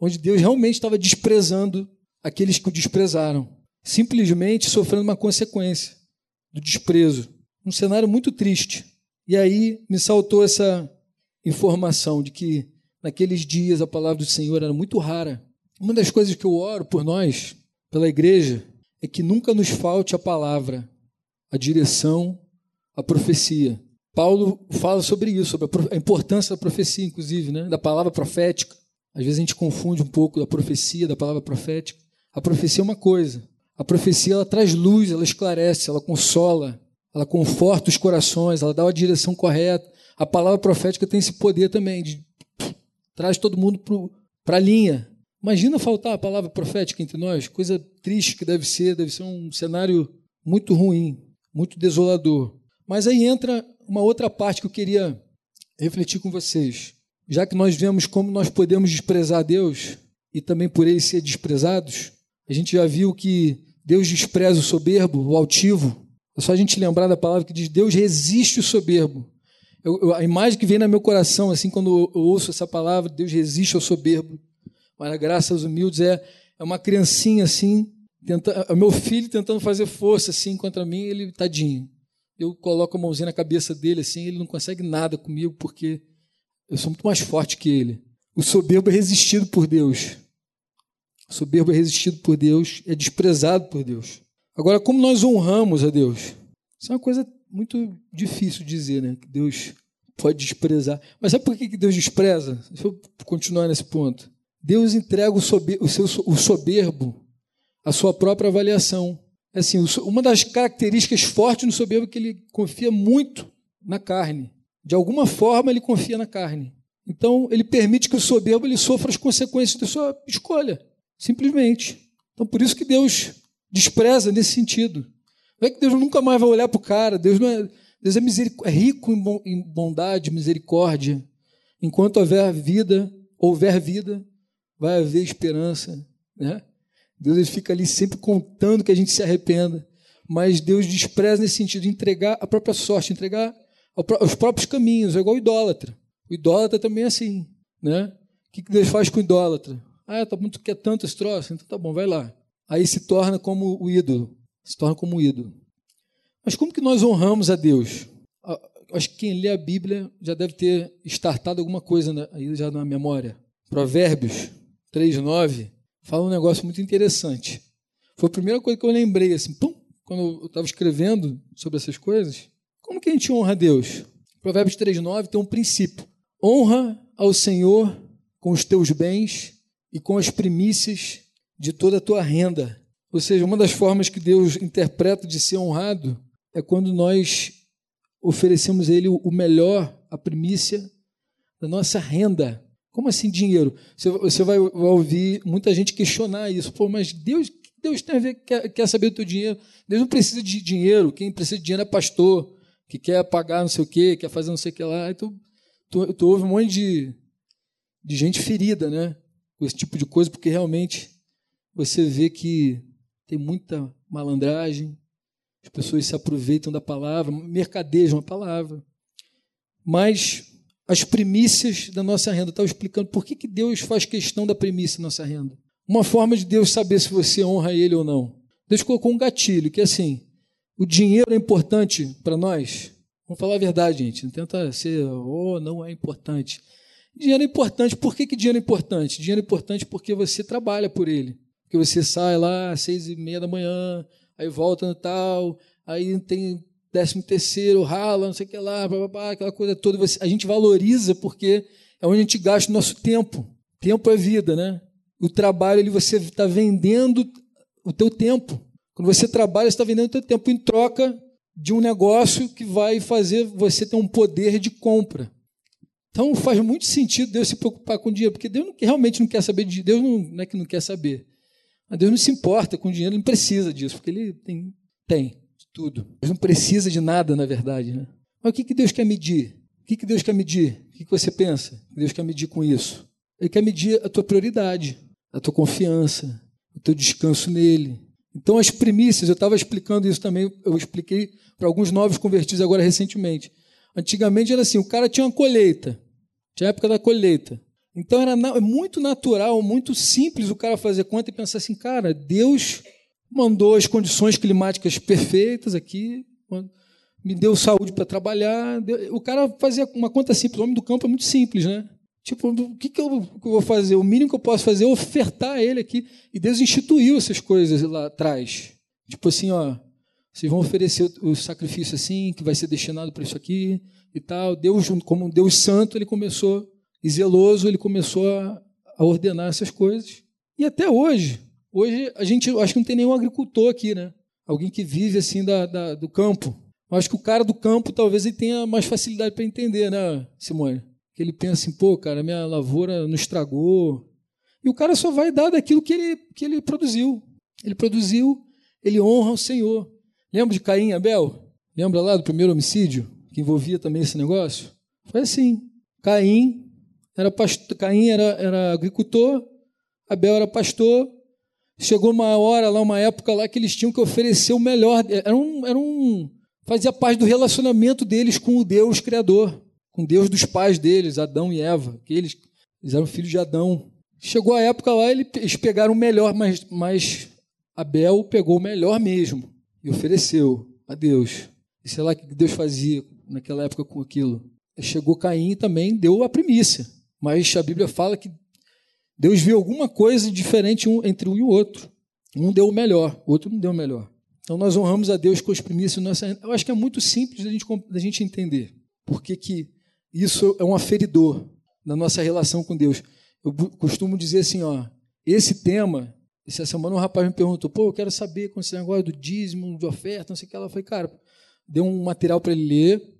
onde Deus realmente estava desprezando aqueles que o desprezaram, simplesmente sofrendo uma consequência do desprezo. Um cenário muito triste. E aí me saltou essa informação de que naqueles dias a palavra do Senhor era muito rara. Uma das coisas que eu oro por nós, pela igreja, é que nunca nos falte a palavra, a direção, a profecia. Paulo fala sobre isso, sobre a importância da profecia, inclusive, né? da palavra profética. Às vezes a gente confunde um pouco da profecia, da palavra profética. A profecia é uma coisa. A profecia ela traz luz, ela esclarece, ela consola, ela conforta os corações, ela dá a direção correta. A palavra profética tem esse poder também de traz todo mundo para a linha. Imagina faltar a palavra profética entre nós, coisa triste que deve ser, deve ser um cenário muito ruim, muito desolador. Mas aí entra uma outra parte que eu queria refletir com vocês. Já que nós vemos como nós podemos desprezar Deus e também por ele ser desprezados, a gente já viu que Deus despreza o soberbo, o altivo. É só a gente lembrar da palavra que diz: Deus resiste o soberbo, eu, eu, a imagem que vem no meu coração, assim, quando eu, ouço essa palavra, Deus resiste ao soberbo, mas a aos humildes é, é uma criancinha assim, tenta, é meu filho tentando fazer força assim contra mim, ele tadinho. Eu coloco a mãozinha na cabeça dele assim, ele não consegue nada comigo porque Eu sou muito mais forte que ele. O soberbo é resistido por Deus. O soberbo é resistido por Deus, é desprezado por Deus. Agora, como nós honramos a Deus? Isso é uma coisa muito difícil dizer, né? Que Deus pode desprezar. Mas sabe por que Deus despreza? Deixa eu continuar nesse ponto. Deus entrega o, soberbo, o, seu, o soberbo à sua própria avaliação. É assim, uma das características fortes no soberbo é que ele confia muito na carne. De alguma forma, ele confia na carne. Então, ele permite que o soberbo ele sofra as consequências da sua escolha, simplesmente. Então, por isso que Deus despreza nesse sentido. Não é que Deus nunca mais vai olhar para o cara, Deus não é, Deus é, é rico em bondade, misericórdia. Enquanto houver vida, houver vida, vai haver esperança. Né? Deus ele fica ali sempre contando que a gente se arrependa. Mas Deus despreza nesse sentido, entregar a própria sorte, entregar os próprios caminhos, é igual o idólatra. O idólatra também é assim, né? O que Deus faz com o idólatra? Ah, tá muito quer tanto esse troço, então tá bom, vai lá. Aí se torna como o ídolo, se torna como o ídolo. Mas como que nós honramos a Deus? Acho que quem lê a Bíblia já deve ter startado alguma coisa aí já na memória. Provérbios 3:9 fala um negócio muito interessante. Foi a primeira coisa que eu lembrei assim, pum, quando eu estava escrevendo sobre essas coisas. Como que a gente honra a Deus? Provérbios 3:9 tem um princípio. Honra ao Senhor com os teus bens e com as primícias de toda a tua renda. Ou seja, uma das formas que Deus interpreta de ser honrado é quando nós oferecemos a Ele o melhor, a primícia da nossa renda. Como assim dinheiro? Você vai ouvir muita gente questionar isso. Pô, mas Deus, Deus tem a ver, quer, quer saber do teu dinheiro. Deus não precisa de dinheiro. Quem precisa de dinheiro é pastor, que quer pagar não sei o quê, quer fazer não sei o que lá. Então, tu, tu ouve um monte de, de gente ferida, né? Com esse tipo de coisa, porque realmente você vê que tem muita malandragem, as pessoas se aproveitam da palavra, mercadejam a palavra. Mas as primícias da nossa renda, estava explicando por que, que Deus faz questão da primícia da nossa renda. Uma forma de Deus saber se você honra Ele ou não. Deus colocou um gatilho, que é assim: o dinheiro é importante para nós? Vamos falar a verdade, gente. Não tenta ser, oh, não é importante. Dinheiro é importante. Por que, que dinheiro é importante? Dinheiro é importante porque você trabalha por ele. Porque você sai lá às seis e meia da manhã, aí volta no tal, aí tem décimo terceiro, rala, não sei o que lá, blá, blá, blá, aquela coisa toda. A gente valoriza porque é onde a gente gasta o nosso tempo. Tempo é vida, né? O trabalho, ali você está vendendo o teu tempo. Quando você trabalha, você está vendendo o teu tempo em troca de um negócio que vai fazer você ter um poder de compra. Então faz muito sentido Deus se preocupar com dinheiro, porque Deus não, realmente não quer saber de Deus não, não é que não quer saber. Mas Deus não se importa com dinheiro, ele não precisa disso, porque ele tem, tem tudo. Deus não precisa de nada, na verdade. Né? Mas o que, que Deus quer medir? O que, que Deus quer medir? O que, que você pensa Deus quer medir com isso? Ele quer medir a tua prioridade, a tua confiança, o teu descanso nele. Então, as primícias, eu estava explicando isso também, eu expliquei para alguns novos convertidos agora recentemente. Antigamente era assim: o cara tinha uma colheita, tinha a época da colheita. Então era é muito natural, muito simples o cara fazer conta e pensar assim: cara, Deus mandou as condições climáticas perfeitas aqui, me deu saúde para trabalhar. O cara fazia uma conta simples. O homem do campo é muito simples, né? Tipo, o que, que, eu, vou fazer? O mínimo que eu posso fazer é ofertar ele aqui. E Deus instituiu essas coisas lá atrás. Tipo assim, ó, vocês vão oferecer o sacrifício assim, que vai ser destinado para isso aqui e tal. Deus, como um Deus santo, ele começou, e zeloso, ele começou a, a ordenar essas coisas. E até hoje, hoje a gente, acho que não tem nenhum agricultor aqui, né? Alguém que vive assim da, da do campo. Eu acho que o cara do campo talvez ele tenha mais facilidade para entender, né, Simone? Que ele pensa assim, pô, cara, minha lavoura não estragou. E o cara só vai dar daquilo que ele, que ele produziu. Ele produziu, ele honra o Senhor. Lembra de Caim e Abel? Lembra lá do primeiro homicídio, que envolvia também esse negócio? Foi assim. Caim era, pastor, Caim era, era agricultor, Abel era pastor. Chegou uma hora lá, uma época lá, que eles tinham que oferecer o melhor. Era um, era um, fazia parte do relacionamento deles com o Deus Criador, com Deus dos pais deles, Adão e Eva, que eles, eles eram filhos de Adão. Chegou a época lá, eles pegaram o melhor, mas, mas Abel pegou o melhor mesmo e ofereceu a Deus. E sei lá o que Deus fazia naquela época com aquilo. chegou Caim também deu a primícia. Mas a Bíblia fala que Deus viu alguma coisa diferente entre um e o outro. Um deu o melhor, o outro não deu o melhor. Então nós honramos a Deus com as primícias. Nossa, eu acho que é muito simples da gente, da gente entender. Porque que isso é um aferidor na nossa relação com Deus. Eu costumo dizer assim, ó, esse tema, essa semana um rapaz me perguntou, pô, eu quero saber com esse negócio do dízimo, de oferta, não sei o que. Ela foi, cara, deu um material para ele ler.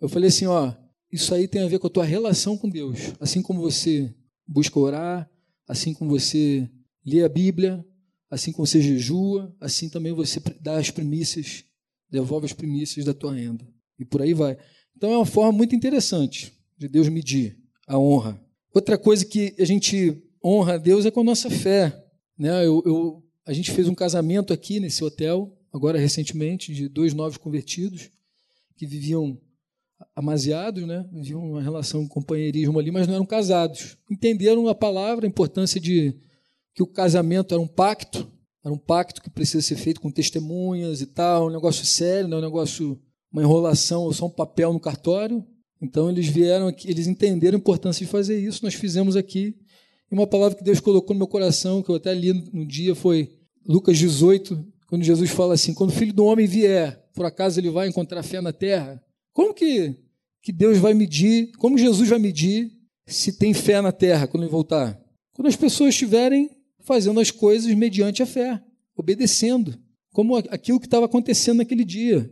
Eu falei assim, ó, isso aí tem a ver com a tua relação com Deus. Assim como você busca orar, assim como você lê a Bíblia, assim como você jejua, assim também você dá as primícias, devolve as primícias da tua renda. E por aí vai. Então é uma forma muito interessante de Deus medir a honra. Outra coisa que a gente honra a Deus é com a nossa fé. Né? Eu, eu, a gente fez um casamento aqui nesse hotel, agora recentemente, de dois novos convertidos que viviam amaziados, né? viviam uma relação de companheirismo ali, mas não eram casados. Entenderam a palavra, a importância de que o casamento era um pacto, era um pacto que precisa ser feito com testemunhas e tal, um negócio sério, não é um negócio, uma enrolação ou só um papel no cartório. Então eles vieram aqui, eles entenderam a importância de fazer isso. Nós fizemos aqui. E uma palavra que Deus colocou no meu coração, que eu até li no dia, foi Lucas 18, quando Jesus fala assim: quando o filho do homem vier, por acaso ele vai encontrar fé na terra? Como que, que Deus vai medir, como Jesus vai medir se tem fé na terra quando ele voltar? Quando as pessoas estiverem fazendo as coisas mediante a fé, obedecendo, como aquilo que estava acontecendo naquele dia.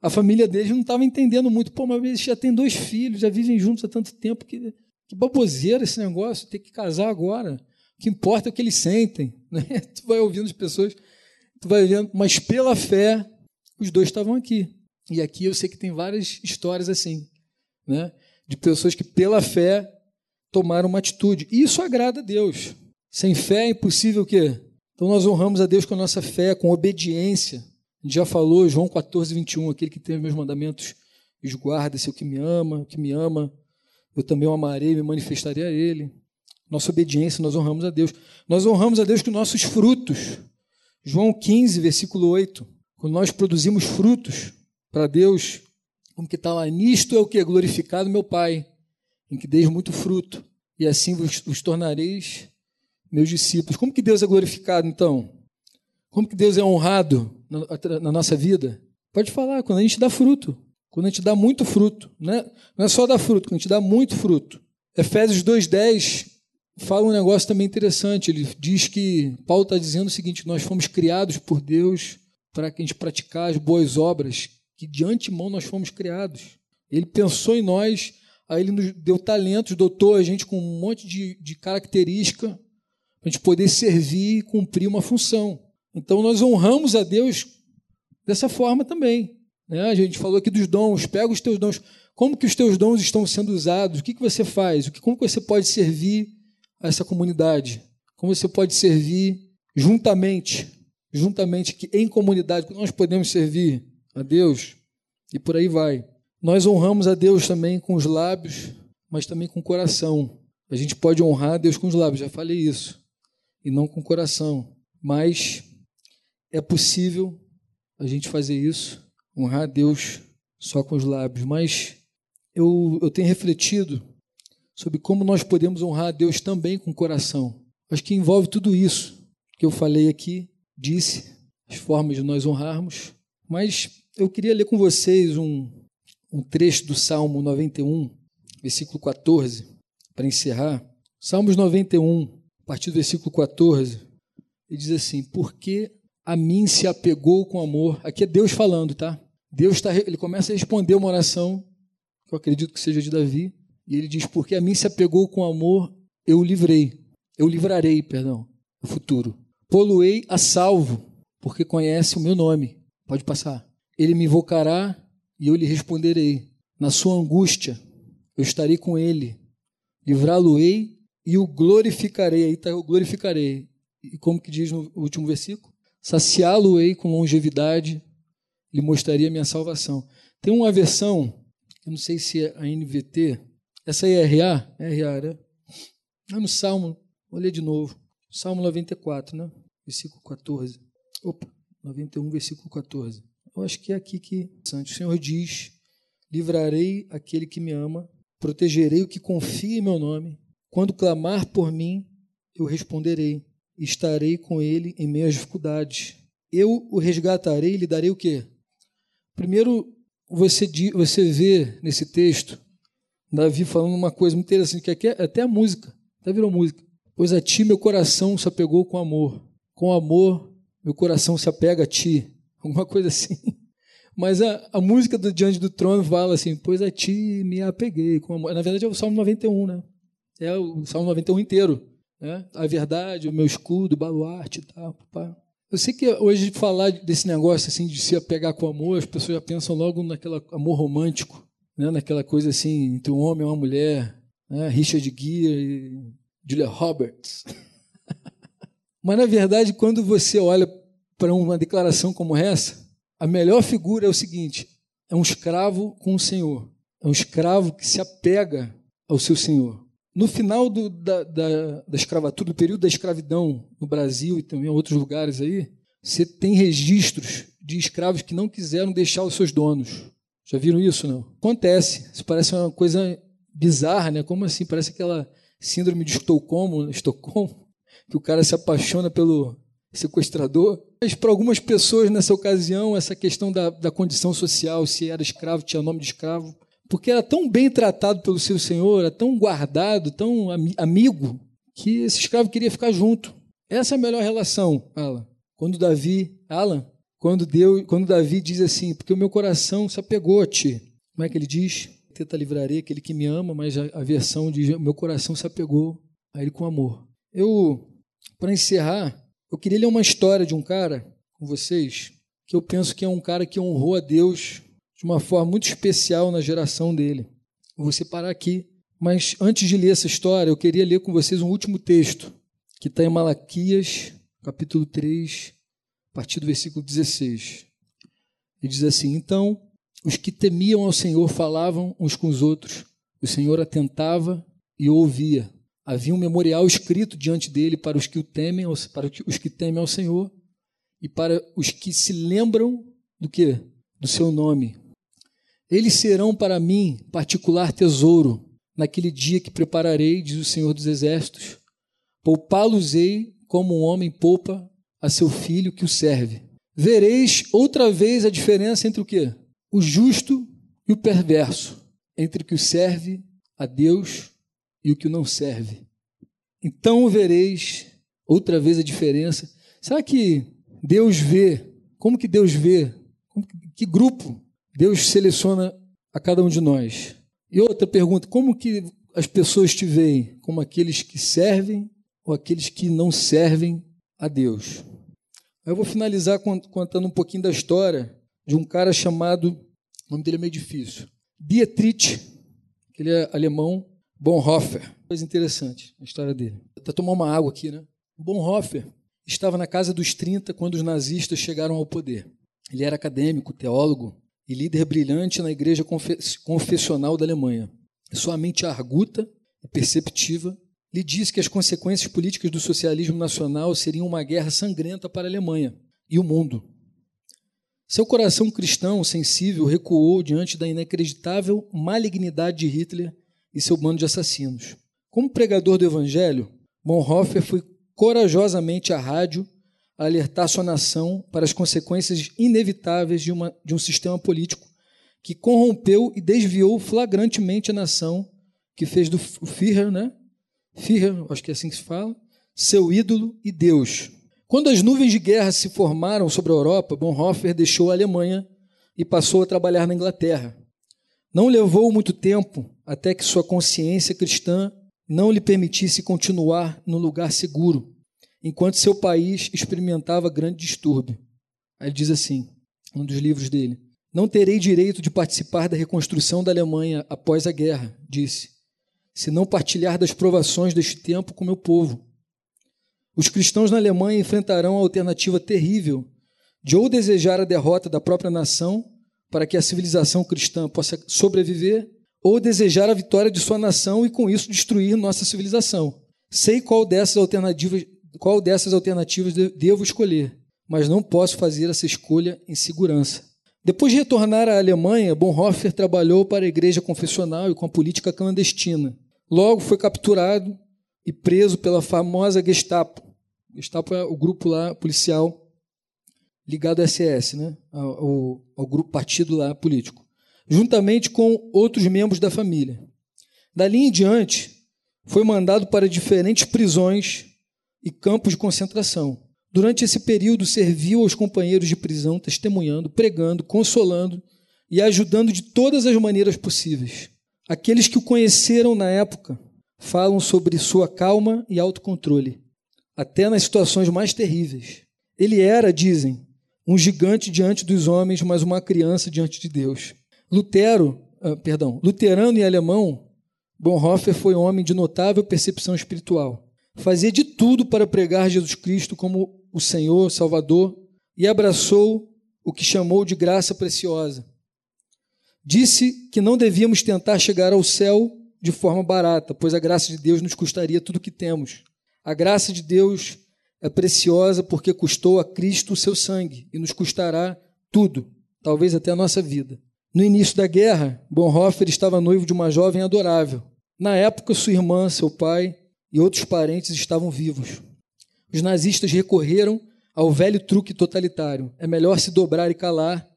A família deles não estava entendendo muito. Pô, mas eles já têm dois filhos, já vivem juntos há tanto tempo. Que, que baboseira esse negócio, ter que casar agora. O que importa é o que eles sentem. Né? Tu vai ouvindo as pessoas, tu vai vendo, mas pela fé, os dois estavam aqui. E aqui eu sei que tem várias histórias assim, né? de pessoas que pela fé tomaram uma atitude. E isso agrada a Deus. Sem fé é impossível o quê? Então nós honramos a Deus com a nossa fé, com obediência. A gente já falou, João 14, 21, aquele que tem os meus mandamentos, esguarda-se o que me ama, o que me ama, eu também o amarei me manifestarei a ele. Nossa obediência, nós honramos a Deus. Nós honramos a Deus com nossos frutos. João 15, versículo 8. Quando nós produzimos frutos para Deus, como que está lá? Nisto é o que? Glorificado meu Pai, em que deis muito fruto, e assim vos, vos tornareis meus discípulos. Como que Deus é glorificado, então? Como que Deus é honrado na, na nossa vida? Pode falar, quando a gente dá fruto. Quando a gente dá muito fruto. Né? Não é só dar fruto, quando a gente dá muito fruto. Efésios 2,10 fala um negócio também interessante. Ele diz que, Paulo está dizendo o seguinte: nós fomos criados por Deus para que a gente praticar as boas obras que de antemão nós fomos criados. Ele pensou em nós, aí ele nos deu talentos, dotou a gente com um monte de, de característica a gente poder servir e cumprir uma função. Então nós honramos a Deus dessa forma também. Né? A gente falou aqui dos dons, pega os teus dons. Como que os teus dons estão sendo usados? O que, que você faz? Como que você pode servir a essa comunidade? Como você pode servir juntamente, juntamente, que em comunidade, nós podemos servir a Deus e por aí vai. Nós honramos a Deus também com os lábios, mas também com o coração. A gente pode honrar a Deus com os lábios, já falei isso e não com o coração. Mas é possível a gente fazer isso, honrar a Deus só com os lábios. Mas eu, eu tenho refletido sobre como nós podemos honrar a Deus também com o coração. Acho que envolve tudo isso que eu falei aqui, disse, as formas de nós honrarmos. Mas eu queria ler com vocês um, um trecho do Salmo 91, versículo 14, para encerrar. Salmos 91, a partir do versículo 14, ele diz assim: Porque a mim se apegou com amor. Aqui é Deus falando, tá? Deus está, ele começa a responder uma oração, que eu acredito que seja de Davi, e ele diz: Porque a mim se apegou com amor, eu o livrei. Eu livrarei, perdão, no futuro. Poluei a salvo, porque conhece o meu nome. Pode passar. Ele me invocará e eu lhe responderei. Na sua angústia, eu estarei com ele. Livrá-lo-ei e o glorificarei. Aí está o glorificarei. E como que diz no último versículo? Saciá-lo-ei com longevidade, lhe mostraria minha salvação. Tem uma versão, eu não sei se é a NVT, essa aí é RA? É RA, né? É no Salmo, ler de novo. Salmo 94, né? Versículo 14. Opa, 91, versículo 14. Eu acho que é aqui que o Senhor diz: livrarei aquele que me ama, protegerei o que confia em meu nome. Quando clamar por mim, eu responderei, estarei com ele em meio às dificuldades. Eu o resgatarei e lhe darei o quê? Primeiro, você, você vê nesse texto Davi falando uma coisa muito interessante, que é até a música, até virou música. Pois a ti meu coração se apegou com amor. Com amor, meu coração se apega a ti. Alguma coisa assim. Mas a, a música do Diante do Trono fala assim: Pois a ti me apeguei. Com amor. Na verdade é o Salmo 91, né? É o Salmo 91 inteiro. Né? A verdade, o meu escudo, o baluarte e tal. Pá. Eu sei que hoje falar desse negócio assim de se apegar com amor, as pessoas já pensam logo naquele amor romântico, né? naquela coisa assim entre um homem e uma mulher, né? Richard Gere e Julia Roberts. Mas na verdade, quando você olha para uma declaração como essa, a melhor figura é o seguinte: é um escravo com o Senhor, é um escravo que se apega ao seu Senhor. No final do, da, da, da escravatura, do período da escravidão no Brasil e também em outros lugares aí, você tem registros de escravos que não quiseram deixar os seus donos. Já viram isso, não? Acontece. Isso parece uma coisa bizarra, né? Como assim? Parece aquela síndrome de Estocolmo, Estocolmo, que o cara se apaixona pelo sequestrador. Mas para algumas pessoas nessa ocasião, essa questão da, da condição social, se era escravo, tinha nome de escravo, porque era tão bem tratado pelo seu senhor, era tão guardado, tão amigo, que esse escravo queria ficar junto. Essa é a melhor relação, Alan. Quando Davi, Alan, quando Deus, quando Davi diz assim, porque o meu coração se apegou a ti. Como é que ele diz? Tenta livrarei aquele que me ama, mas a, a versão diz, meu coração se apegou a ele com amor. Eu, para encerrar, eu queria ler uma história de um cara com vocês, que eu penso que é um cara que honrou a Deus de uma forma muito especial na geração dele. Eu vou separar aqui, mas antes de ler essa história, eu queria ler com vocês um último texto, que está em Malaquias, capítulo 3, a partir do versículo 16. Ele diz assim: Então os que temiam ao Senhor falavam uns com os outros, o Senhor atentava e ouvia. Havia um memorial escrito diante dele para os que o temem, para os que temem ao Senhor e para os que se lembram do que? Do seu nome. Eles serão para mim particular tesouro naquele dia que prepararei, diz o Senhor dos Exércitos. Poupá-los-ei como um homem poupa a seu filho que o serve. Vereis outra vez a diferença entre o que? O justo e o perverso, entre o que o serve a Deus e o que não serve. Então vereis outra vez a diferença. Será que Deus vê? Como que Deus vê? Que grupo Deus seleciona a cada um de nós. E outra pergunta: como que as pessoas te veem? Como aqueles que servem ou aqueles que não servem a Deus? Eu vou finalizar contando um pouquinho da história de um cara chamado, o nome dele é meio difícil, Dietrich, ele é alemão, Bonhoeffer. Coisa interessante a história dele. Vou tomar uma água aqui, né? Bonhoeffer estava na casa dos 30 quando os nazistas chegaram ao poder. Ele era acadêmico, teólogo, e líder brilhante na igreja confessional da Alemanha. Sua mente arguta e perceptiva lhe disse que as consequências políticas do socialismo nacional seriam uma guerra sangrenta para a Alemanha e o mundo. Seu coração cristão sensível recuou diante da inacreditável malignidade de Hitler e seu bando de assassinos. Como pregador do evangelho, Bonhoeffer foi corajosamente à rádio a alertar sua nação para as consequências inevitáveis de, uma, de um sistema político que corrompeu e desviou flagrantemente a nação, que fez do Führer, né? Führer, acho que é assim que se fala, seu ídolo e Deus. Quando as nuvens de guerra se formaram sobre a Europa, Bonhoeffer deixou a Alemanha e passou a trabalhar na Inglaterra. Não levou muito tempo até que sua consciência cristã não lhe permitisse continuar no lugar seguro enquanto seu país experimentava grande distúrbio. Aí ele diz assim, um dos livros dele: Não terei direito de participar da reconstrução da Alemanha após a guerra, disse, se não partilhar das provações deste tempo com meu povo. Os cristãos na Alemanha enfrentarão a alternativa terrível de ou desejar a derrota da própria nação para que a civilização cristã possa sobreviver, ou desejar a vitória de sua nação e com isso destruir nossa civilização. Sei qual dessas alternativas qual dessas alternativas devo escolher, mas não posso fazer essa escolha em segurança. Depois de retornar à Alemanha, Bonhoeffer trabalhou para a igreja confessional e com a política clandestina. Logo foi capturado e preso pela famosa Gestapo. Gestapo é o grupo lá policial ligado ao SS, né? ao, ao grupo partido lá político, juntamente com outros membros da família. Dali em diante, foi mandado para diferentes prisões e campos de concentração. Durante esse período, serviu aos companheiros de prisão, testemunhando, pregando, consolando e ajudando de todas as maneiras possíveis. Aqueles que o conheceram na época falam sobre sua calma e autocontrole, até nas situações mais terríveis. Ele era, dizem, um gigante diante dos homens, mas uma criança diante de Deus. Lutero, uh, perdão, luterano e alemão, Bonhoeffer foi homem de notável percepção espiritual. Fazia de tudo para pregar Jesus Cristo como o Senhor, Salvador, e abraçou o que chamou de graça preciosa. Disse que não devíamos tentar chegar ao céu de forma barata, pois a graça de Deus nos custaria tudo o que temos. A graça de Deus é preciosa porque custou a Cristo o seu sangue e nos custará tudo, talvez até a nossa vida. No início da guerra, Bonhoeffer estava noivo de uma jovem adorável. Na época, sua irmã, seu pai e outros parentes estavam vivos. Os nazistas recorreram ao velho truque totalitário: é melhor se dobrar e calar,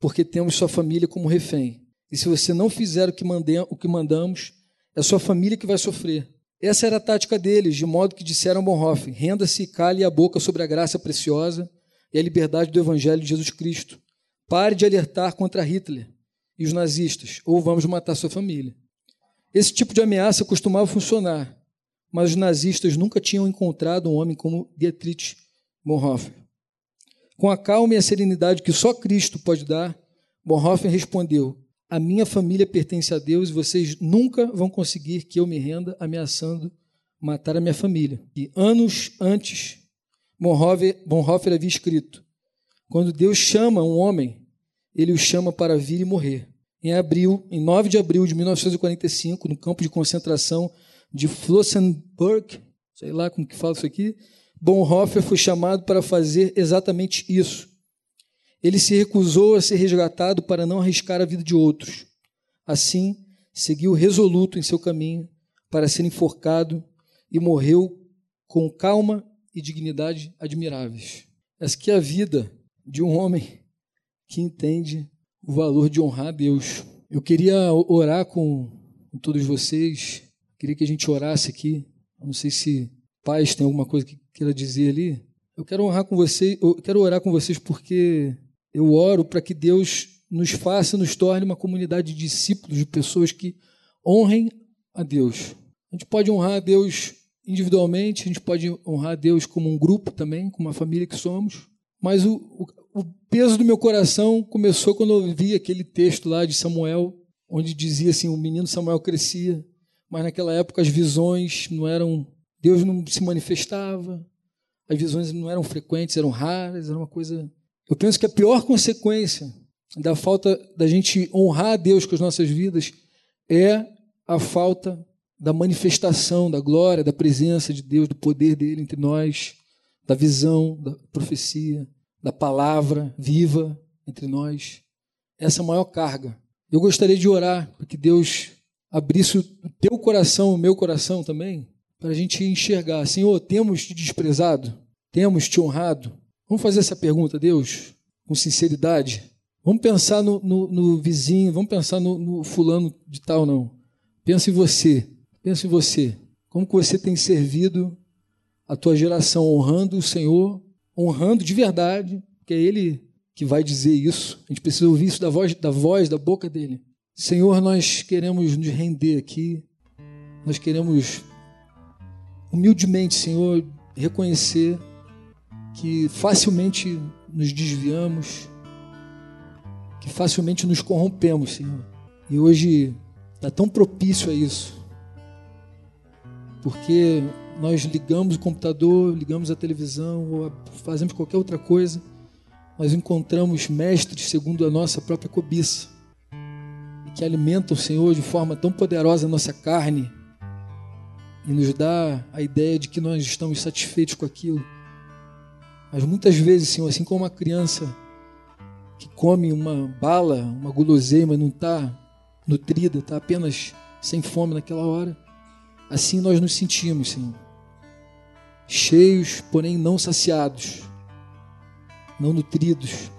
porque temos sua família como refém. E se você não fizer o que, mande, o que mandamos, é sua família que vai sofrer. Essa era a tática deles, de modo que disseram Bonhoeffer: renda-se e cale a boca sobre a graça preciosa e a liberdade do Evangelho de Jesus Cristo. Pare de alertar contra Hitler e os nazistas, ou vamos matar sua família. Esse tipo de ameaça costumava funcionar, mas os nazistas nunca tinham encontrado um homem como Dietrich Bonhoeffer. Com a calma e a serenidade que só Cristo pode dar, Bonhoeffer respondeu: A minha família pertence a Deus e vocês nunca vão conseguir que eu me renda ameaçando matar a minha família. E anos antes, Bonhoeffer, Bonhoeffer havia escrito: Quando Deus chama um homem, ele o chama para vir e morrer. Em abril, em 9 de abril de 1945, no campo de concentração de Flossenburg, sei lá como que fala isso aqui, Bonhoeffer foi chamado para fazer exatamente isso. Ele se recusou a ser resgatado para não arriscar a vida de outros. Assim, seguiu resoluto em seu caminho para ser enforcado e morreu com calma e dignidade admiráveis. Essa que é a vida de um homem que entende o valor de honrar a Deus. Eu queria orar com, todos vocês Queria que a gente orasse aqui. Eu não sei se pais tem alguma coisa que queira dizer ali. Eu quero honrar com vocês, eu quero orar com vocês porque eu oro para que Deus nos faça, nos torne uma comunidade de discípulos, de pessoas que honrem a Deus. A gente pode honrar a Deus individualmente, a gente pode honrar a Deus como um grupo também, como uma família que somos. Mas o, o peso do meu coração começou quando eu vi aquele texto lá de Samuel, onde dizia assim: o menino Samuel crescia mas naquela época as visões não eram. Deus não se manifestava, as visões não eram frequentes, eram raras, era uma coisa. Eu penso que a pior consequência da falta da gente honrar a Deus com as nossas vidas é a falta da manifestação da glória, da presença de Deus, do poder dele entre nós, da visão, da profecia, da palavra viva entre nós. Essa é a maior carga. Eu gostaria de orar para que Deus abrisse o teu coração, o meu coração também, para a gente enxergar. Senhor, temos te desprezado? Temos te honrado? Vamos fazer essa pergunta, Deus, com sinceridade. Vamos pensar no, no, no vizinho, vamos pensar no, no, fulano de tal, não. Pensa em você, pensa em você. Como que você tem servido a tua geração honrando o Senhor, honrando de verdade, que é Ele que vai dizer isso. A gente precisa ouvir isso da voz, da voz, da boca dele. Senhor, nós queremos nos render aqui, nós queremos humildemente, Senhor, reconhecer que facilmente nos desviamos, que facilmente nos corrompemos, Senhor. E hoje está tão propício a isso, porque nós ligamos o computador, ligamos a televisão, ou fazemos qualquer outra coisa, nós encontramos mestres segundo a nossa própria cobiça que alimentam, Senhor, de forma tão poderosa a nossa carne e nos dá a ideia de que nós estamos satisfeitos com aquilo. Mas muitas vezes, Senhor, assim como uma criança que come uma bala, uma guloseima, não está nutrida, está apenas sem fome naquela hora. Assim nós nos sentimos, Senhor. Cheios, porém não saciados, não nutridos.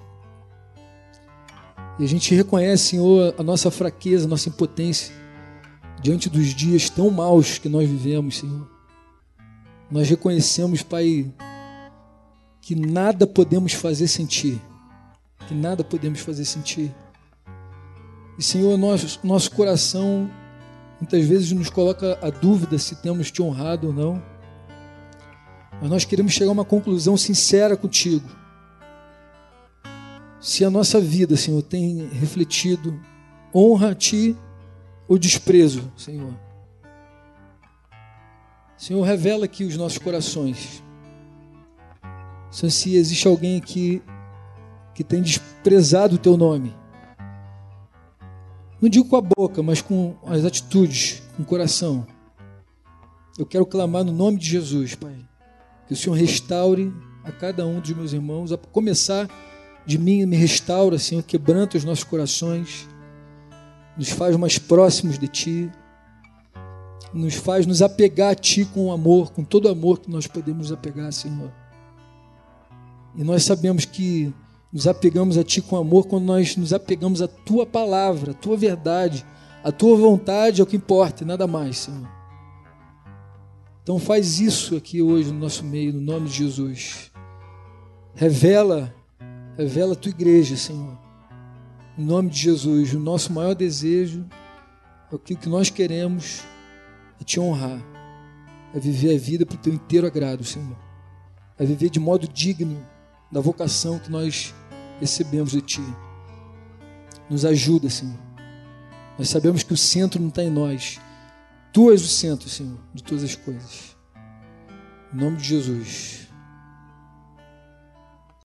E a gente reconhece, Senhor, a nossa fraqueza, a nossa impotência diante dos dias tão maus que nós vivemos, Senhor. Nós reconhecemos, Pai, que nada podemos fazer sem Ti. Que nada podemos fazer sem Ti. E, Senhor, nosso, nosso coração muitas vezes nos coloca a dúvida se temos Te honrado ou não. Mas nós queremos chegar a uma conclusão sincera contigo. Se a nossa vida, Senhor, tem refletido honra a Ti ou desprezo, Senhor. Senhor, revela aqui os nossos corações. Senhor, se existe alguém aqui que tem desprezado o teu nome, não digo com a boca, mas com as atitudes, com o coração. Eu quero clamar no nome de Jesus, Pai, que o Senhor restaure a cada um dos meus irmãos, a começar de mim, me restaura, Senhor, quebranta os nossos corações, nos faz mais próximos de Ti nos faz nos apegar a Ti com amor, com todo amor que nós podemos apegar, Senhor. E nós sabemos que nos apegamos a Ti com amor quando nós nos apegamos à Tua palavra, à Tua verdade, à Tua vontade é o que importa nada mais, Senhor. Então faz isso aqui hoje no nosso meio, no nome de Jesus. Revela, revela a Tua igreja, Senhor. Em nome de Jesus, o nosso maior desejo é o que nós queremos é te honrar, é viver a vida para o teu inteiro agrado, Senhor. É viver de modo digno da vocação que nós recebemos de Ti. Nos ajuda, Senhor. Nós sabemos que o centro não está em nós. Tu és o centro, Senhor, de todas as coisas. Em nome de Jesus.